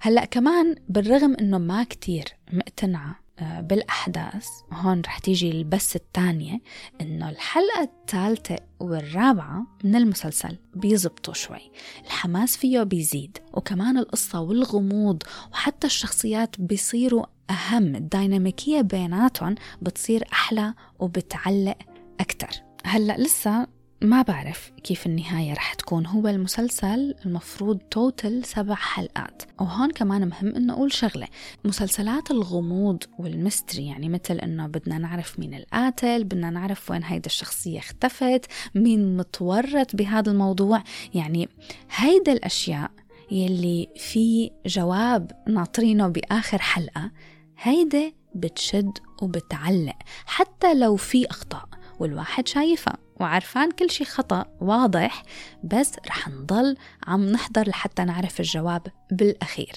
هلأ كمان بالرغم إنه ما كتير مقتنعة بالأحداث هون رح تيجي البس الثانية إنه الحلقة الثالثة والرابعة من المسلسل بيزبطوا شوي. الحماس فيه بيزيد وكمان القصة والغموض وحتى الشخصيات بيصيروا أهم. الديناميكية بيناتهم بتصير أحلى وبتعلق أكتر. هلأ لسه ما بعرف كيف النهاية رح تكون. هو المسلسل المفروض توتل سبع حلقات. وهون كمان مهم إنه أقول شغلة. مسلسلات الغموض والمستري يعني مثل إنه بدنا نعرف مين القاتل بدنا نعرف وين هيدا الشخصية اختفت مين متورط بهذا الموضوع. يعني هيدا الأشياء يلي في جواب ناطرينه بآخر حلقة هيدا بتشد وبتعلق حتى لو في أخطاء والواحد شايفها. وعرفان كل شي خطأ واضح بس رح نضل عم نحضر لحتى نعرف الجواب بالأخير.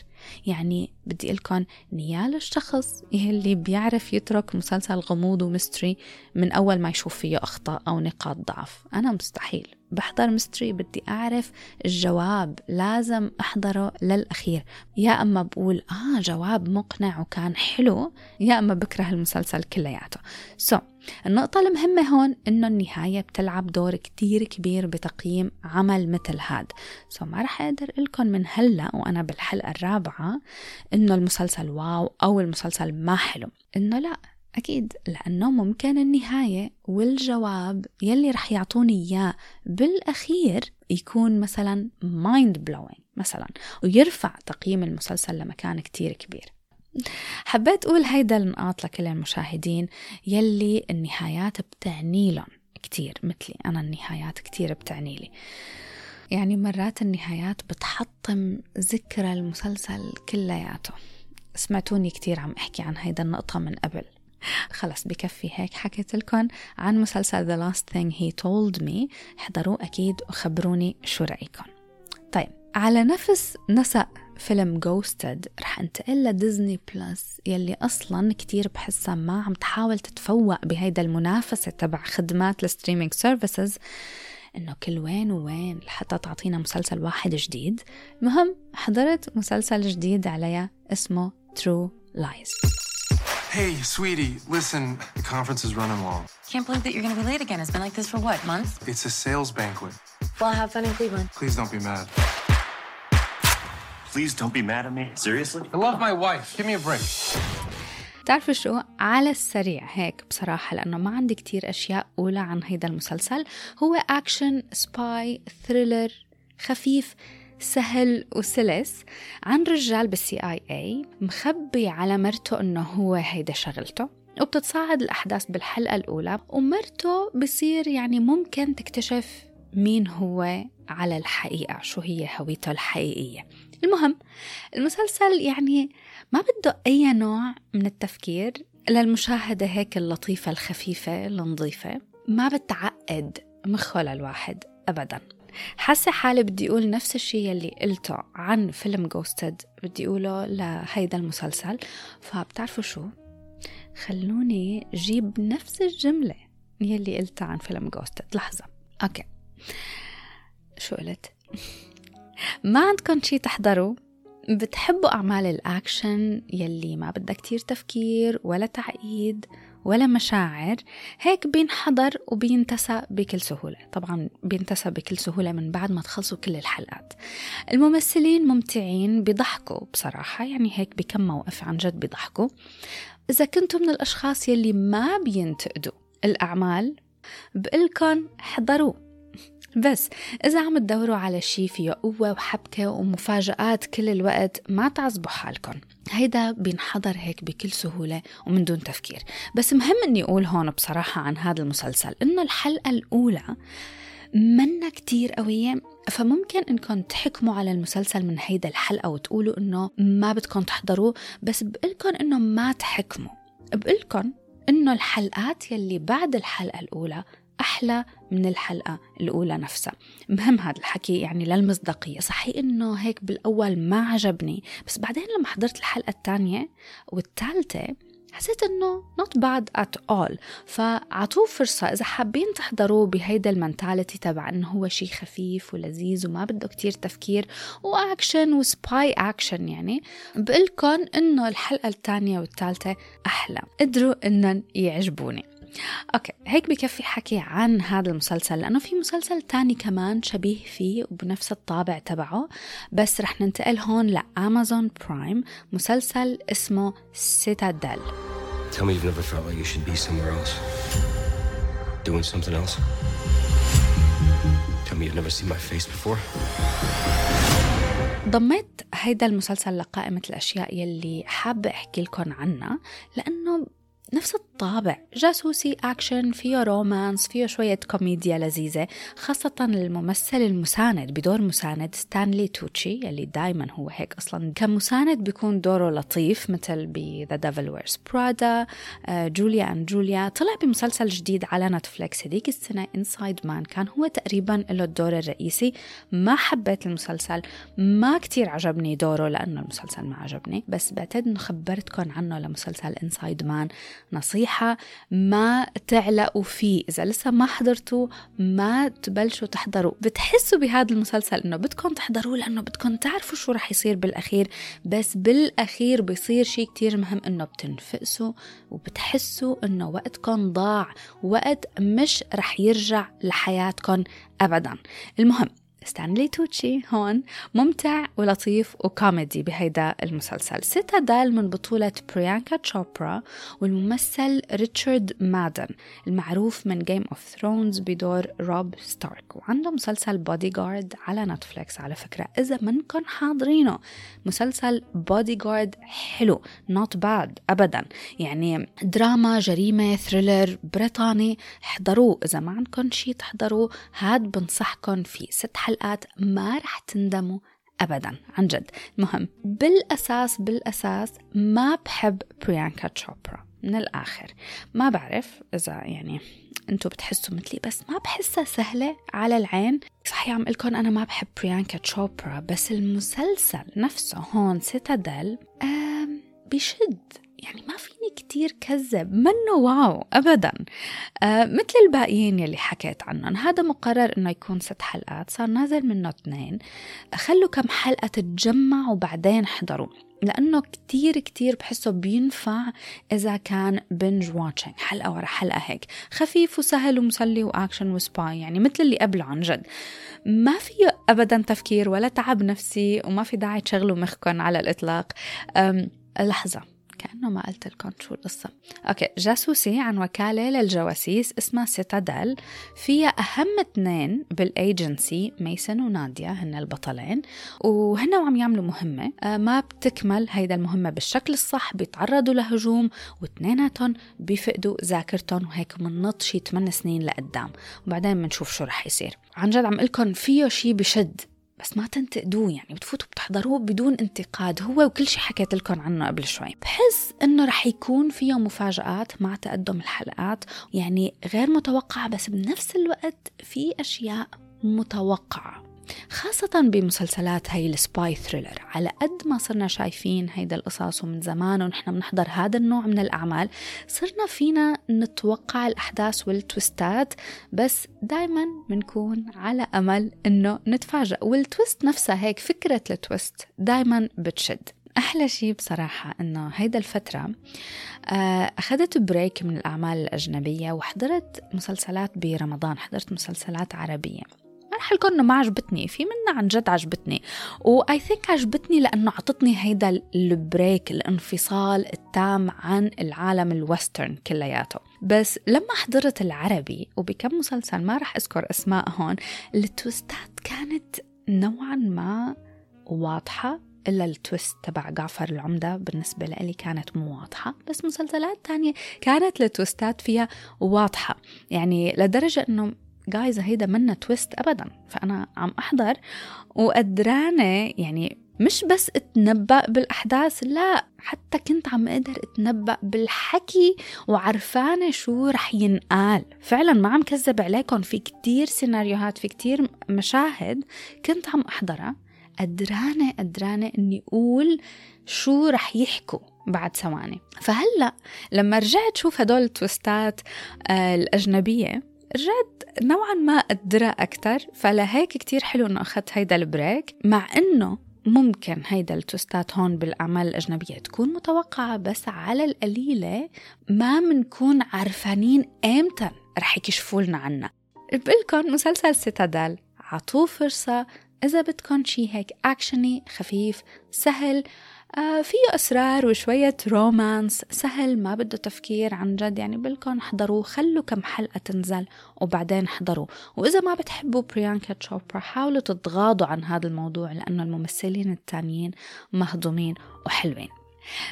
يعني بدي لكم نيال الشخص يلي بيعرف يترك مسلسل غموض ومستري من أول ما يشوف فيه أخطاء أو نقاط ضعف. أنا مستحيل. بحضر mystery بدي أعرف الجواب لازم أحضره للأخير. يا أما بقول آه جواب مقنع وكان حلو يا أما بكره المسلسل كلياته. so, النقطة المهمة هون إنه النهاية بتلعب دور كتير كبير بتقييم عمل مثل هاد. so, ما رح أقدر لكم من هلأ وأنا بالحلقة الرابعة إنه المسلسل wow أو المسلسل ما حلو. إنه لا. أكيد لأنه ممكن النهاية والجواب يلي رح يعطوني إياه بالأخير يكون مثلا mind blowing مثلا ويرفع تقييم المسلسل لمكان كتير كبير. حبيت أقول هيدا النقاط لكل المشاهدين يلي النهايات بتعني لهم كتير مثلي أنا النهايات كتير بتعني لي. يعني مرات النهايات بتحطم ذكرى المسلسل كلياته. سمعتوني كتير عم أحكي عن هيدا النقطة من قبل. خلص بكفي هيك حكيت لكم عن مسلسل The Last Thing He Told Me احضروه أكيد وخبروني شو رأيكم طيب على نفس نسق فيلم Ghosted رح انتقل ل Disney Plus يلي أصلا كتير بحسها ما عم تحاول تتفوق بهيدا المنافسة تبع خدمات ال streaming services إنه كل وين وين لحتى تعطينا مسلسل واحد جديد. المهم حضرت مسلسل جديد عليها اسمه True Lies. Hey, sweetie, listen, the conference is running long. Can't believe that you're going to be late again. It's been like this for what, months? It's a sales banquet. Well, have fun in Cleveland. Please don't be mad. Please don't be mad at me. Seriously? I love my wife. Give me a break. تعرفوا شو على السريع هيك بصراحة لأنه ما عندي كتير أشياء أولى عن هيدا المسلسل هو أكشن سباي ثريلر خفيف سهل وسلس عن رجال بالسي اي اي مخبي على مرته إنه هو هيدا شغلته وبتتصاعد الأحداث بالحلقة الأولى ومرته بصير يعني ممكن تكتشف مين هو على الحقيقة شو هي هويته الحقيقية. المهم المسلسل يعني ما بده أي نوع من التفكير للمشاهدة هيك اللطيفة الخفيفة النظيفة ما بتعقد مخه للواحد أبداً. حاسة حالي بدي أقول نفس الشيء يلي قلته عن فيلم Ghosted بدي أقوله لهيدا المسلسل. فبتعرفوا شو؟ خلوني جيب نفس الجملة يلي قلتها عن فيلم Ghosted لحظة. okay. شو قلت؟ ما عندكم شي تحضروا؟ بتحبوا أعمال الأكشن يلي ما بدها كتير تفكير ولا تعقيد؟ ولا مشاعر هيك بينحضر وبينتسى بكل سهولة. طبعا بينتسى بكل سهولة من بعد ما تخلصوا كل الحلقات. الممثلين ممتعين بيضحكوا بصراحة يعني هيك بكم موقف عن جد بيضحكوا. إذا كنتوا من الأشخاص يلي ما بينتقدوا الأعمال بقلكن حضروا بس إذا عم تدوروا على شي فيه قوة وحبكة ومفاجآت كل الوقت ما تعصبوا حالكم هيدا بينحضر هيك بكل سهولة ومن دون تفكير. بس مهم أني أقول هون بصراحة عن هذا المسلسل إنه الحلقة الأولى منا كتير قوية فممكن انكم تحكموا على المسلسل من هيدا الحلقة وتقولوا إنه ما بدكم تحضروه بس بقلكن إنه ما تحكموا. بقلكن إنه الحلقات يلي بعد الحلقة الأولى أحلى من الحلقة الأولى نفسها. مهم هذا الحكي يعني للمصداقية. صحيح إنه هيك بالأول ما عجبني بس بعدين لما حضرت الحلقة الثانية والثالثة حسيت إنه not bad at all. فعطوه فرصة إذا حابين تحضروه بهيدا ال mentality تبع إنه هو شيء خفيف ولذيذ وما بده كتير تفكير وأكشن و spy action يعني بقلكن إنه الحلقة الثانية والثالثة أحلى. قدروا إنن يعجبوني. okay هيك بكفي حكي عن هذا المسلسل لأنه في مسلسل تاني كمان شبيه فيه وبنفس الطابع تبعه بس رح ننتقل هون ل Amazon Prime مسلسل اسمه Citadel Tell me you've never felt like you should be somewhere else. Doing something else. Tell me you've never seen my face before. ضميت هيدا المسلسل لقائمة الأشياء يلي حابة أحكي لكم عنها لأنه نفس الطابع جاسوسي أكشن فيه romance فيه شوية كوميديا لذيذة خاصة الممثل المساند بدور مساند ستانلي توتشي يلي دايما هو هيك أصلا. كمساند بيكون دوره لطيف مثل ب The Devil Wears Prada Julie and Julia طلع بمسلسل جديد على Netflix. هذيك السنة Inside Man كان هو تقريبا له الدور الرئيسي. ما حبيت المسلسل ما كتير عجبني دوره لأنه المسلسل ما عجبني بس بعتقد أنه خبرتكم عنه لمسلسل Inside Man نصيحة ما تعلقوا فيه. إذا لسه ما حضرتوا ما تبلشوا تحضروا. بتحسوا بهذا المسلسل إنه بدكم تحضروه لأنه بدكم تعرفوا شو رح يصير بالأخير. بس بالأخير بيصير شيء كتير مهم إنه بتنفقسوا وبتحسوا إنه وقتكم ضاع. وقت مش رح يرجع لحياتكم أبدا. المهم ستانلي توتشي هون ممتع ولطيف وكوميدي بهيدا المسلسل. سيتادال من بطولة بريانكا تشوبرا والممثل ريتشارد مادن المعروف من Game of Thrones بدور روب ستارك. وعنده مسلسل بودي جارد على Netflix على فكرة إذا منكم حاضرينه. مسلسل بودي جارد حلو not bad أبدا. يعني دراما جريمة thriller بريطاني احضروه. إذا ما عندكم شي تحضروه هاد بنصحكم فيه. ست حلقات حلقات ما رح تندموا ابدا عن جد. المهم بالأساس بالأساس ما بحب بريانكا تشوبرا. من الآخر ما بعرف إذا يعني أنتم بتحسوا مثلي بس ما بحسها سهلة على العين. صحيح عم قلكم أنا ما بحب بريانكا تشوبرا بس المسلسل نفسه هون سيتادل بشد يعني ما فيني كتير كذب منه wow أبدا. آه مثل الباقيين يلي حكيت عنهم هذا مقرر إنه يكون ست حلقات صار نازل منه اثنين. خلوا كم حلقة تتجمع وبعدين حضروا لأنه كتير كتير بحسه بينفع إذا كان binge watching حلقة ورا حلقة هيك. خفيف وسهل ومسلي وأكشن و spy يعني مثل اللي قبله عن جد. ما فيه أبدا تفكير ولا تعب نفسي وما في داعي تشغلوا مخكم على الإطلاق. لحظة. كأنه ما قلت لكم شو القصة. okay جاسوسي عن وكالة للجواسيس اسمها سيتادل فيها أهم اثنين بالإيجنسي ميسن وناديا هن البطلين. وهن وعم يعملوا مهمة. آه، ما بتكمل هيدا المهمة بالشكل الصح بيتعرضوا لهجوم واثنيناتهم بيفقدوا ذاكرتهم وهيك مننط شي 8 سنين لقدام. وبعدين بنشوف شو رح يصير. عن جد عم لكم فيه شي بشد. بس ما تنتقدوه يعني بتفوتوا بتحضروه بدون انتقاد. هو وكل شيء حكيت لكم عنه قبل شوي. بحس إنه رح يكون فيه مفاجآت مع تقدم الحلقات يعني غير متوقعة بس بنفس الوقت في أشياء متوقعة. خاصة بمسلسلات هاي ال spy thriller. على قد ما صرنا شايفين هيدا القصص ومن زمان ونحن بنحضر هذا النوع من الأعمال صرنا فينا نتوقع الأحداث والتويستات بس دايما بنكون على أمل إنه نتفاجأ. وال twist نفسها هيك فكرة ال twist دايما بتشد. أحلى شيء بصراحة إنه هيدا الفترة آه، أخذت break من الأعمال الأجنبية وحضرت مسلسلات برمضان حضرت مسلسلات عربية. رح قلكم إنه ما عجبتني في منها عن جد عجبتني. و I think عجبتني لأنه اعطتني هيدا ال break الانفصال التام عن العالم ال western كلياته. بس لما حضرت العربي وبكم مسلسل ما رح أذكر اسماء هون التويستات كانت نوعا ما واضحة إلا ال twist تبع جعفر العمدة بالنسبة لي كانت مو واضحة. بس مسلسلات تانية كانت التويستات فيها واضحة. يعني لدرجة إنه جايز هيدا منا twist أبدا. فأنا عم أحضر وقدرانة يعني مش بس أتنبأ بالأحداث لا حتى كنت عم أقدر أتنبأ بالحكي وعرفانة شو رح ينقال. فعلا ما عم كذب عليكم في كتير سيناريوهات في كتير مشاهد كنت عم أحضرها. قدرانة قدرانة إني أقول شو رح يحكوا بعد ثواني. فهلأ لما رجعت شوف هدول التويستات آه الأجنبية رجعت نوعا ما أقدرها أكتر فلهيك كتير حلو إنه أخذت هيدا البريك مع إنه ممكن هيدا التوستات هون بالأعمال الأجنبية تكون متوقعة بس على القليلة ما منكون عارفانين إمتى رح يكشفوا لنا عنها. بقلكن مسلسل سيتادل عطوه فرصة إذا بدكن شي هيك أكشني خفيف سهل فيه أسرار وشوية رومانس سهل ما بده تفكير عن جد يعني بالكم حضروه خلوا كم حلقة تنزل وبعدين حضروا. وإذا ما بتحبوا بريانكا تشوبرا حاولوا تتغاضوا عن هذا الموضوع لأنه الممثلين التانيين مهضومين وحلوين.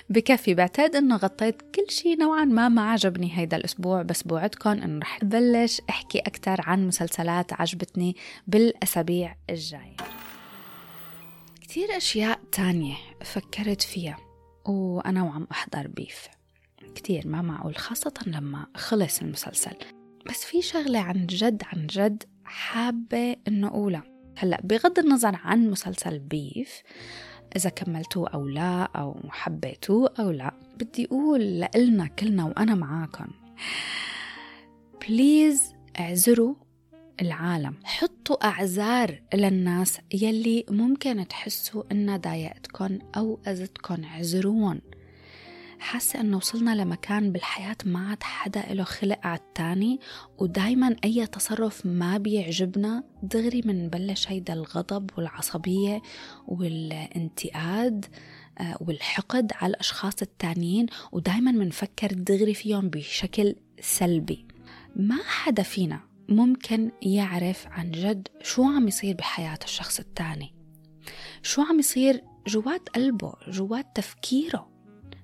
بكفي بعتقد إنه غطيت كل شيء نوعا ما ما عجبني هيدا الأسبوع بس بوعدكم إنه رح بلش أحكي أكثر عن مسلسلات عجبتني بالأسابيع الجاية. كتير أشياء تانية فكرت فيها وأنا وعم أحضر بيف كتير ما معقول خاصة لما خلص المسلسل. بس في شغلة عن جد عن جد حابة إنه أقولها. هلأ بغض النظر عن مسلسل بيف إذا كملتوه أو لا أو حبيتوه أو لا بدي أقول لإلنا كلنا وأنا معاكم بليز اعذروا العالم. حطوا أعذار للناس يلي ممكن تحسوا إنها ضايقتكم أو أذتكم عذروهم حاسة إنه وصلنا لمكان بالحياة ما عاد حدا له خلق على التاني ودايما أي تصرف ما بيعجبنا دغري منبلش هيدا الغضب والعصبية والانتقاد آه، والحقد على الأشخاص التانيين ودايما منفكر دغري فيهم بشكل سلبي. ما حدا فينا ممكن يعرف عن جد شو عم يصير بحياة الشخص التاني شو عم يصير جوات قلبه جوات تفكيره.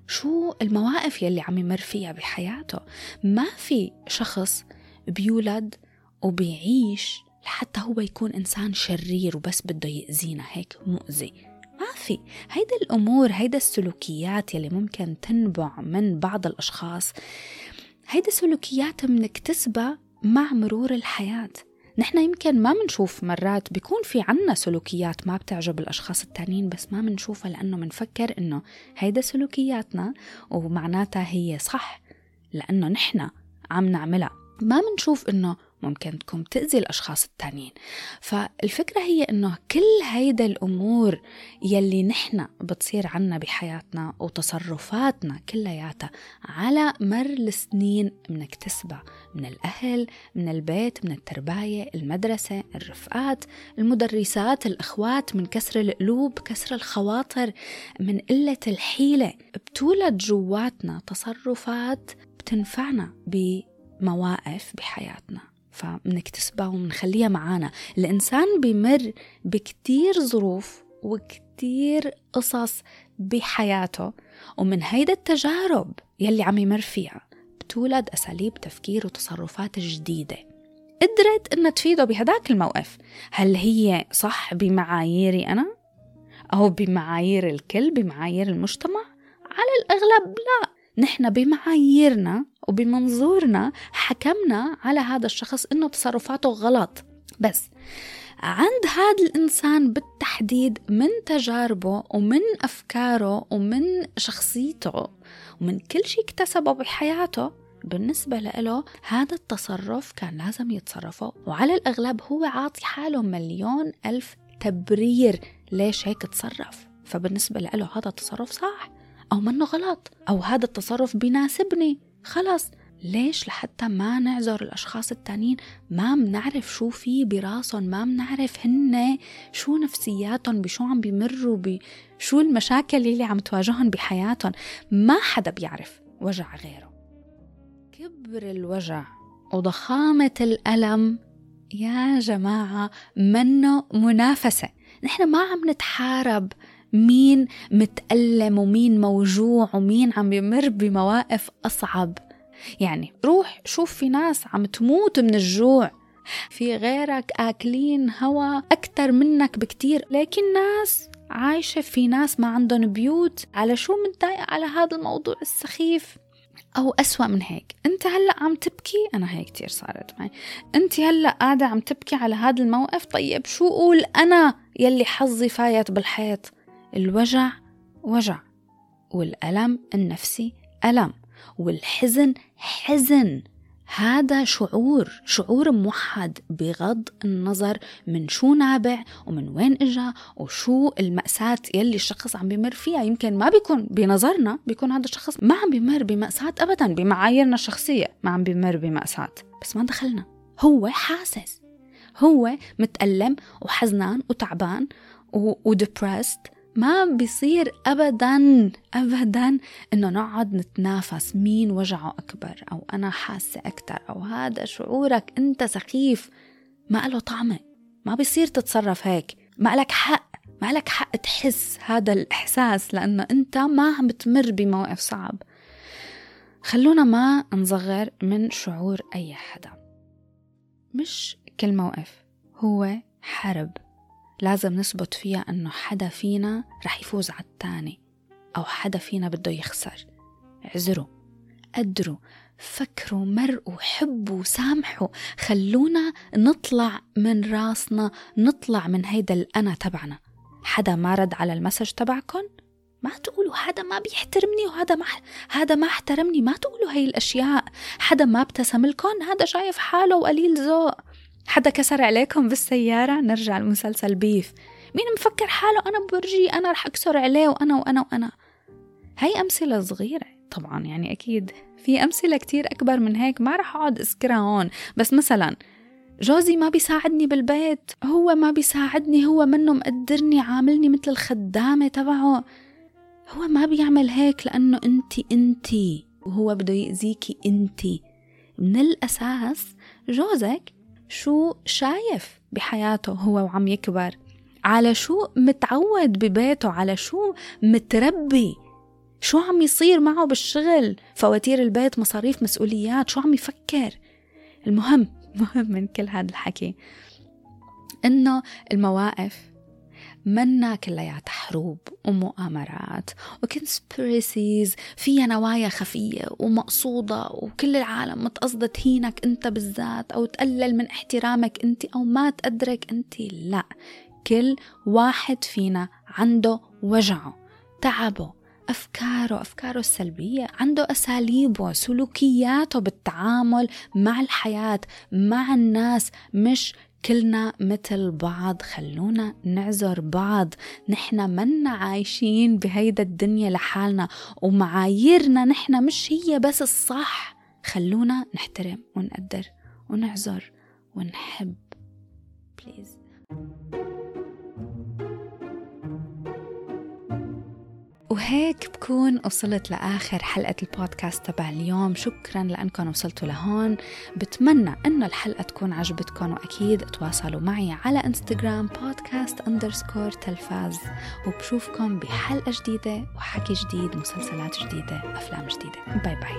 شو المواقف يلي عم يمر فيها بحياته. ما في شخص بيولد وبيعيش لحتى هو يكون إنسان شرير وبس بده يأذينا هيك مؤذي. ما في. هيدا الأمور هيدا السلوكيات يلي ممكن تنبع من بعض الأشخاص. هيدا سلوكيات منكتسبها مع مرور الحياة. نحن يمكن ما منشوف مرات بيكون في عنا سلوكيات ما بتعجب الأشخاص التانيين بس ما منشوفها لأنه منفكر إنه هيدا سلوكياتنا ومعناتها هي صح لأنه نحن عم نعملها. ما منشوف إنه ممكن تكون تأذي الأشخاص التانيين. فالفكرة هي إنه كل هيدا الأمور يلي نحن بتصير عنا بحياتنا وتصرفاتنا كلياتها على مر السنين منكتسبها من الأهل من البيت من الترباية المدرسة الرفقات المدرسات الأخوات من كسر القلوب كسر الخواطر من قلة الحيلة. بتولد جواتنا تصرفات بتنفعنا بمواقف بحياتنا. فبنكتسبها وبنخليها معانا. الإنسان بيمر بكتير ظروف وكتير قصص بحياته ومن هيدا التجارب يلي عم يمر فيها بتولد أساليب تفكير وتصرفات جديدة. قدرت إنها تفيده بهداك الموقف. هل هي صح بمعاييري أنا؟ أو بمعايير الكل؟ بمعايير المجتمع؟ على الأغلب لا. نحن بمعاييرنا وبمنظورنا حكمنا على هذا الشخص إنه تصرفاته غلط. بس عند هذا الإنسان بالتحديد من تجاربه ومن أفكاره ومن شخصيته ومن كل شيء اكتسبه بحياته بالنسبة له هذا التصرف كان لازم يتصرفه. وعلى الأغلب هو عاطي حاله مليون ألف تبرير ليش هيك تصرف. فبالنسبة له هذا التصرف صح. أو منه غلط أو هذا التصرف بيناسبني. خلص ليش لحتى ما نعذر الأشخاص التانيين؟ ما منعرف شو في براسهم ما منعرف هن شو نفسياتهم بشو عم بيمروا بشو المشاكل اللي عم تواجههم بحياتهم. ما حدا بيعرف وجع غيره. كبر الوجع وضخامة الألم. يا جماعة منه منافسة. نحن ما عم نتحارب. مين متألم ومين موجوع ومين عم يمر بمواقف أصعب. يعني روح شوف في ناس عم تموت من الجوع. في غيرك آكلين هوا أكتر منك بكتير. لكن ناس عايشة في ناس ما عندهم بيوت. على شو متضايقة على هذا الموضوع السخيف؟ أو أسوأ من هيك. أنت هلأ عم تبكي؟ أنا هيك كتير صارت معي. أنت هلأ قاعدة عم تبكي على هذا الموقف؟ طيب شو أقول أنا يلي حظي فايت بالحيط؟ الوجع وجع والألم النفسي ألم والحزن حزن. هذا شعور شعور موحد بغض النظر من شو نابع ومن وين إجا وشو المأساة يلي الشخص عم بيمر فيها. يمكن ما بيكون بنظرنا بيكون هذا الشخص ما عم بيمر بمأساة أبدا بمعاييرنا الشخصية ما عم بيمر بمأساة. بس ما دخلنا. هو حاسس. هو متألم وحزنان وتعبان وديبرست ما بيصير ابدا ابدا إنه نقعد نتنافس مين وجعه أكبر أو أنا حاسة أكثر أو هذا شعورك أنت سخيف ما له طعمة ما بيصير تتصرف هيك. ما لك حق ما لك حق تحس هذا الإحساس لأنه أنت ما عم بتمر بموقف صعب. خلونا ما نصغر من شعور أي حدا. مش كل موقف هو حرب. لازم نثبت فيها أنه حدا فينا رح يفوز على التاني أو حدا فينا بده يخسر. اعذروا قدروا فكروا مرقوا حبوا سامحوا خلونا نطلع من راسنا نطلع من هيدا الأنا تبعنا. حدا ما رد على المسج تبعكم ما تقولوا هذا ما بيحترمني وهذا ما هذا ما احترمني ما تقولوا هي الأشياء. حدا ما ابتسم لكم هذا شايف حاله وقليل ذوق. حدا كسر عليكم بالسيارة؟ نرجع لمسلسل بيف. مين مفكر حاله؟ أنا برجي أنا رح أكسر عليه وأنا وأنا وأنا. هاي أمثلة صغيرة. طبعا يعني أكيد في أمثلة كتير أكبر من هيك. ما رح أقعد أذكرها هون. بس مثلا جوزي ما بيساعدني بالبيت. هو ما بيساعدني هو منه مقدرني عاملني مثل الخدامة تبعه. هو ما بيعمل هيك لأنه أنتي أنتي وهو بده يأذيكي أنتي من الأساس جوزك شو شايف بحياته هو وعم يكبر؟ على شو متعود ببيته؟ على شو متربي؟ شو عم يصير معه بالشغل؟ فواتير البيت مصاريف مسؤوليات شو عم يفكر؟ المهم مهم من كل هذا الحكي إنه المواقف منا كلياتها حروب ومؤامرات وكونسبيرسيز فيها نوايا خفية ومقصودة وكل العالم متقصدة تهينك أنت بالذات أو تقلل من احترامك أنت أو ما تقدرك أنت. لا. كل واحد فينا عنده وجعه تعبه أفكاره. أفكاره السلبية. عنده أساليبه سلوكياته بالتعامل مع الحياة مع الناس مش كلنا مثل بعض خلونا نعذر بعض. نحن منا عايشين بهيدا الدنيا لحالنا ومعاييرنا نحن مش هي بس الصح. خلونا نحترم ونقدر ونعذر ونحب. بليز وهيك بكون وصلت لآخر حلقة البودكاست تبع اليوم. شكرا لأنكم وصلتوا لهون. بتمنى أنه الحلقة تكون عجبتكم وأكيد تواصلوا معي على انستغرام بودكاست underscore تلفاز. وبشوفكم بحلقة جديدة وحكي جديد مسلسلات جديدة أفلام جديدة. bye bye.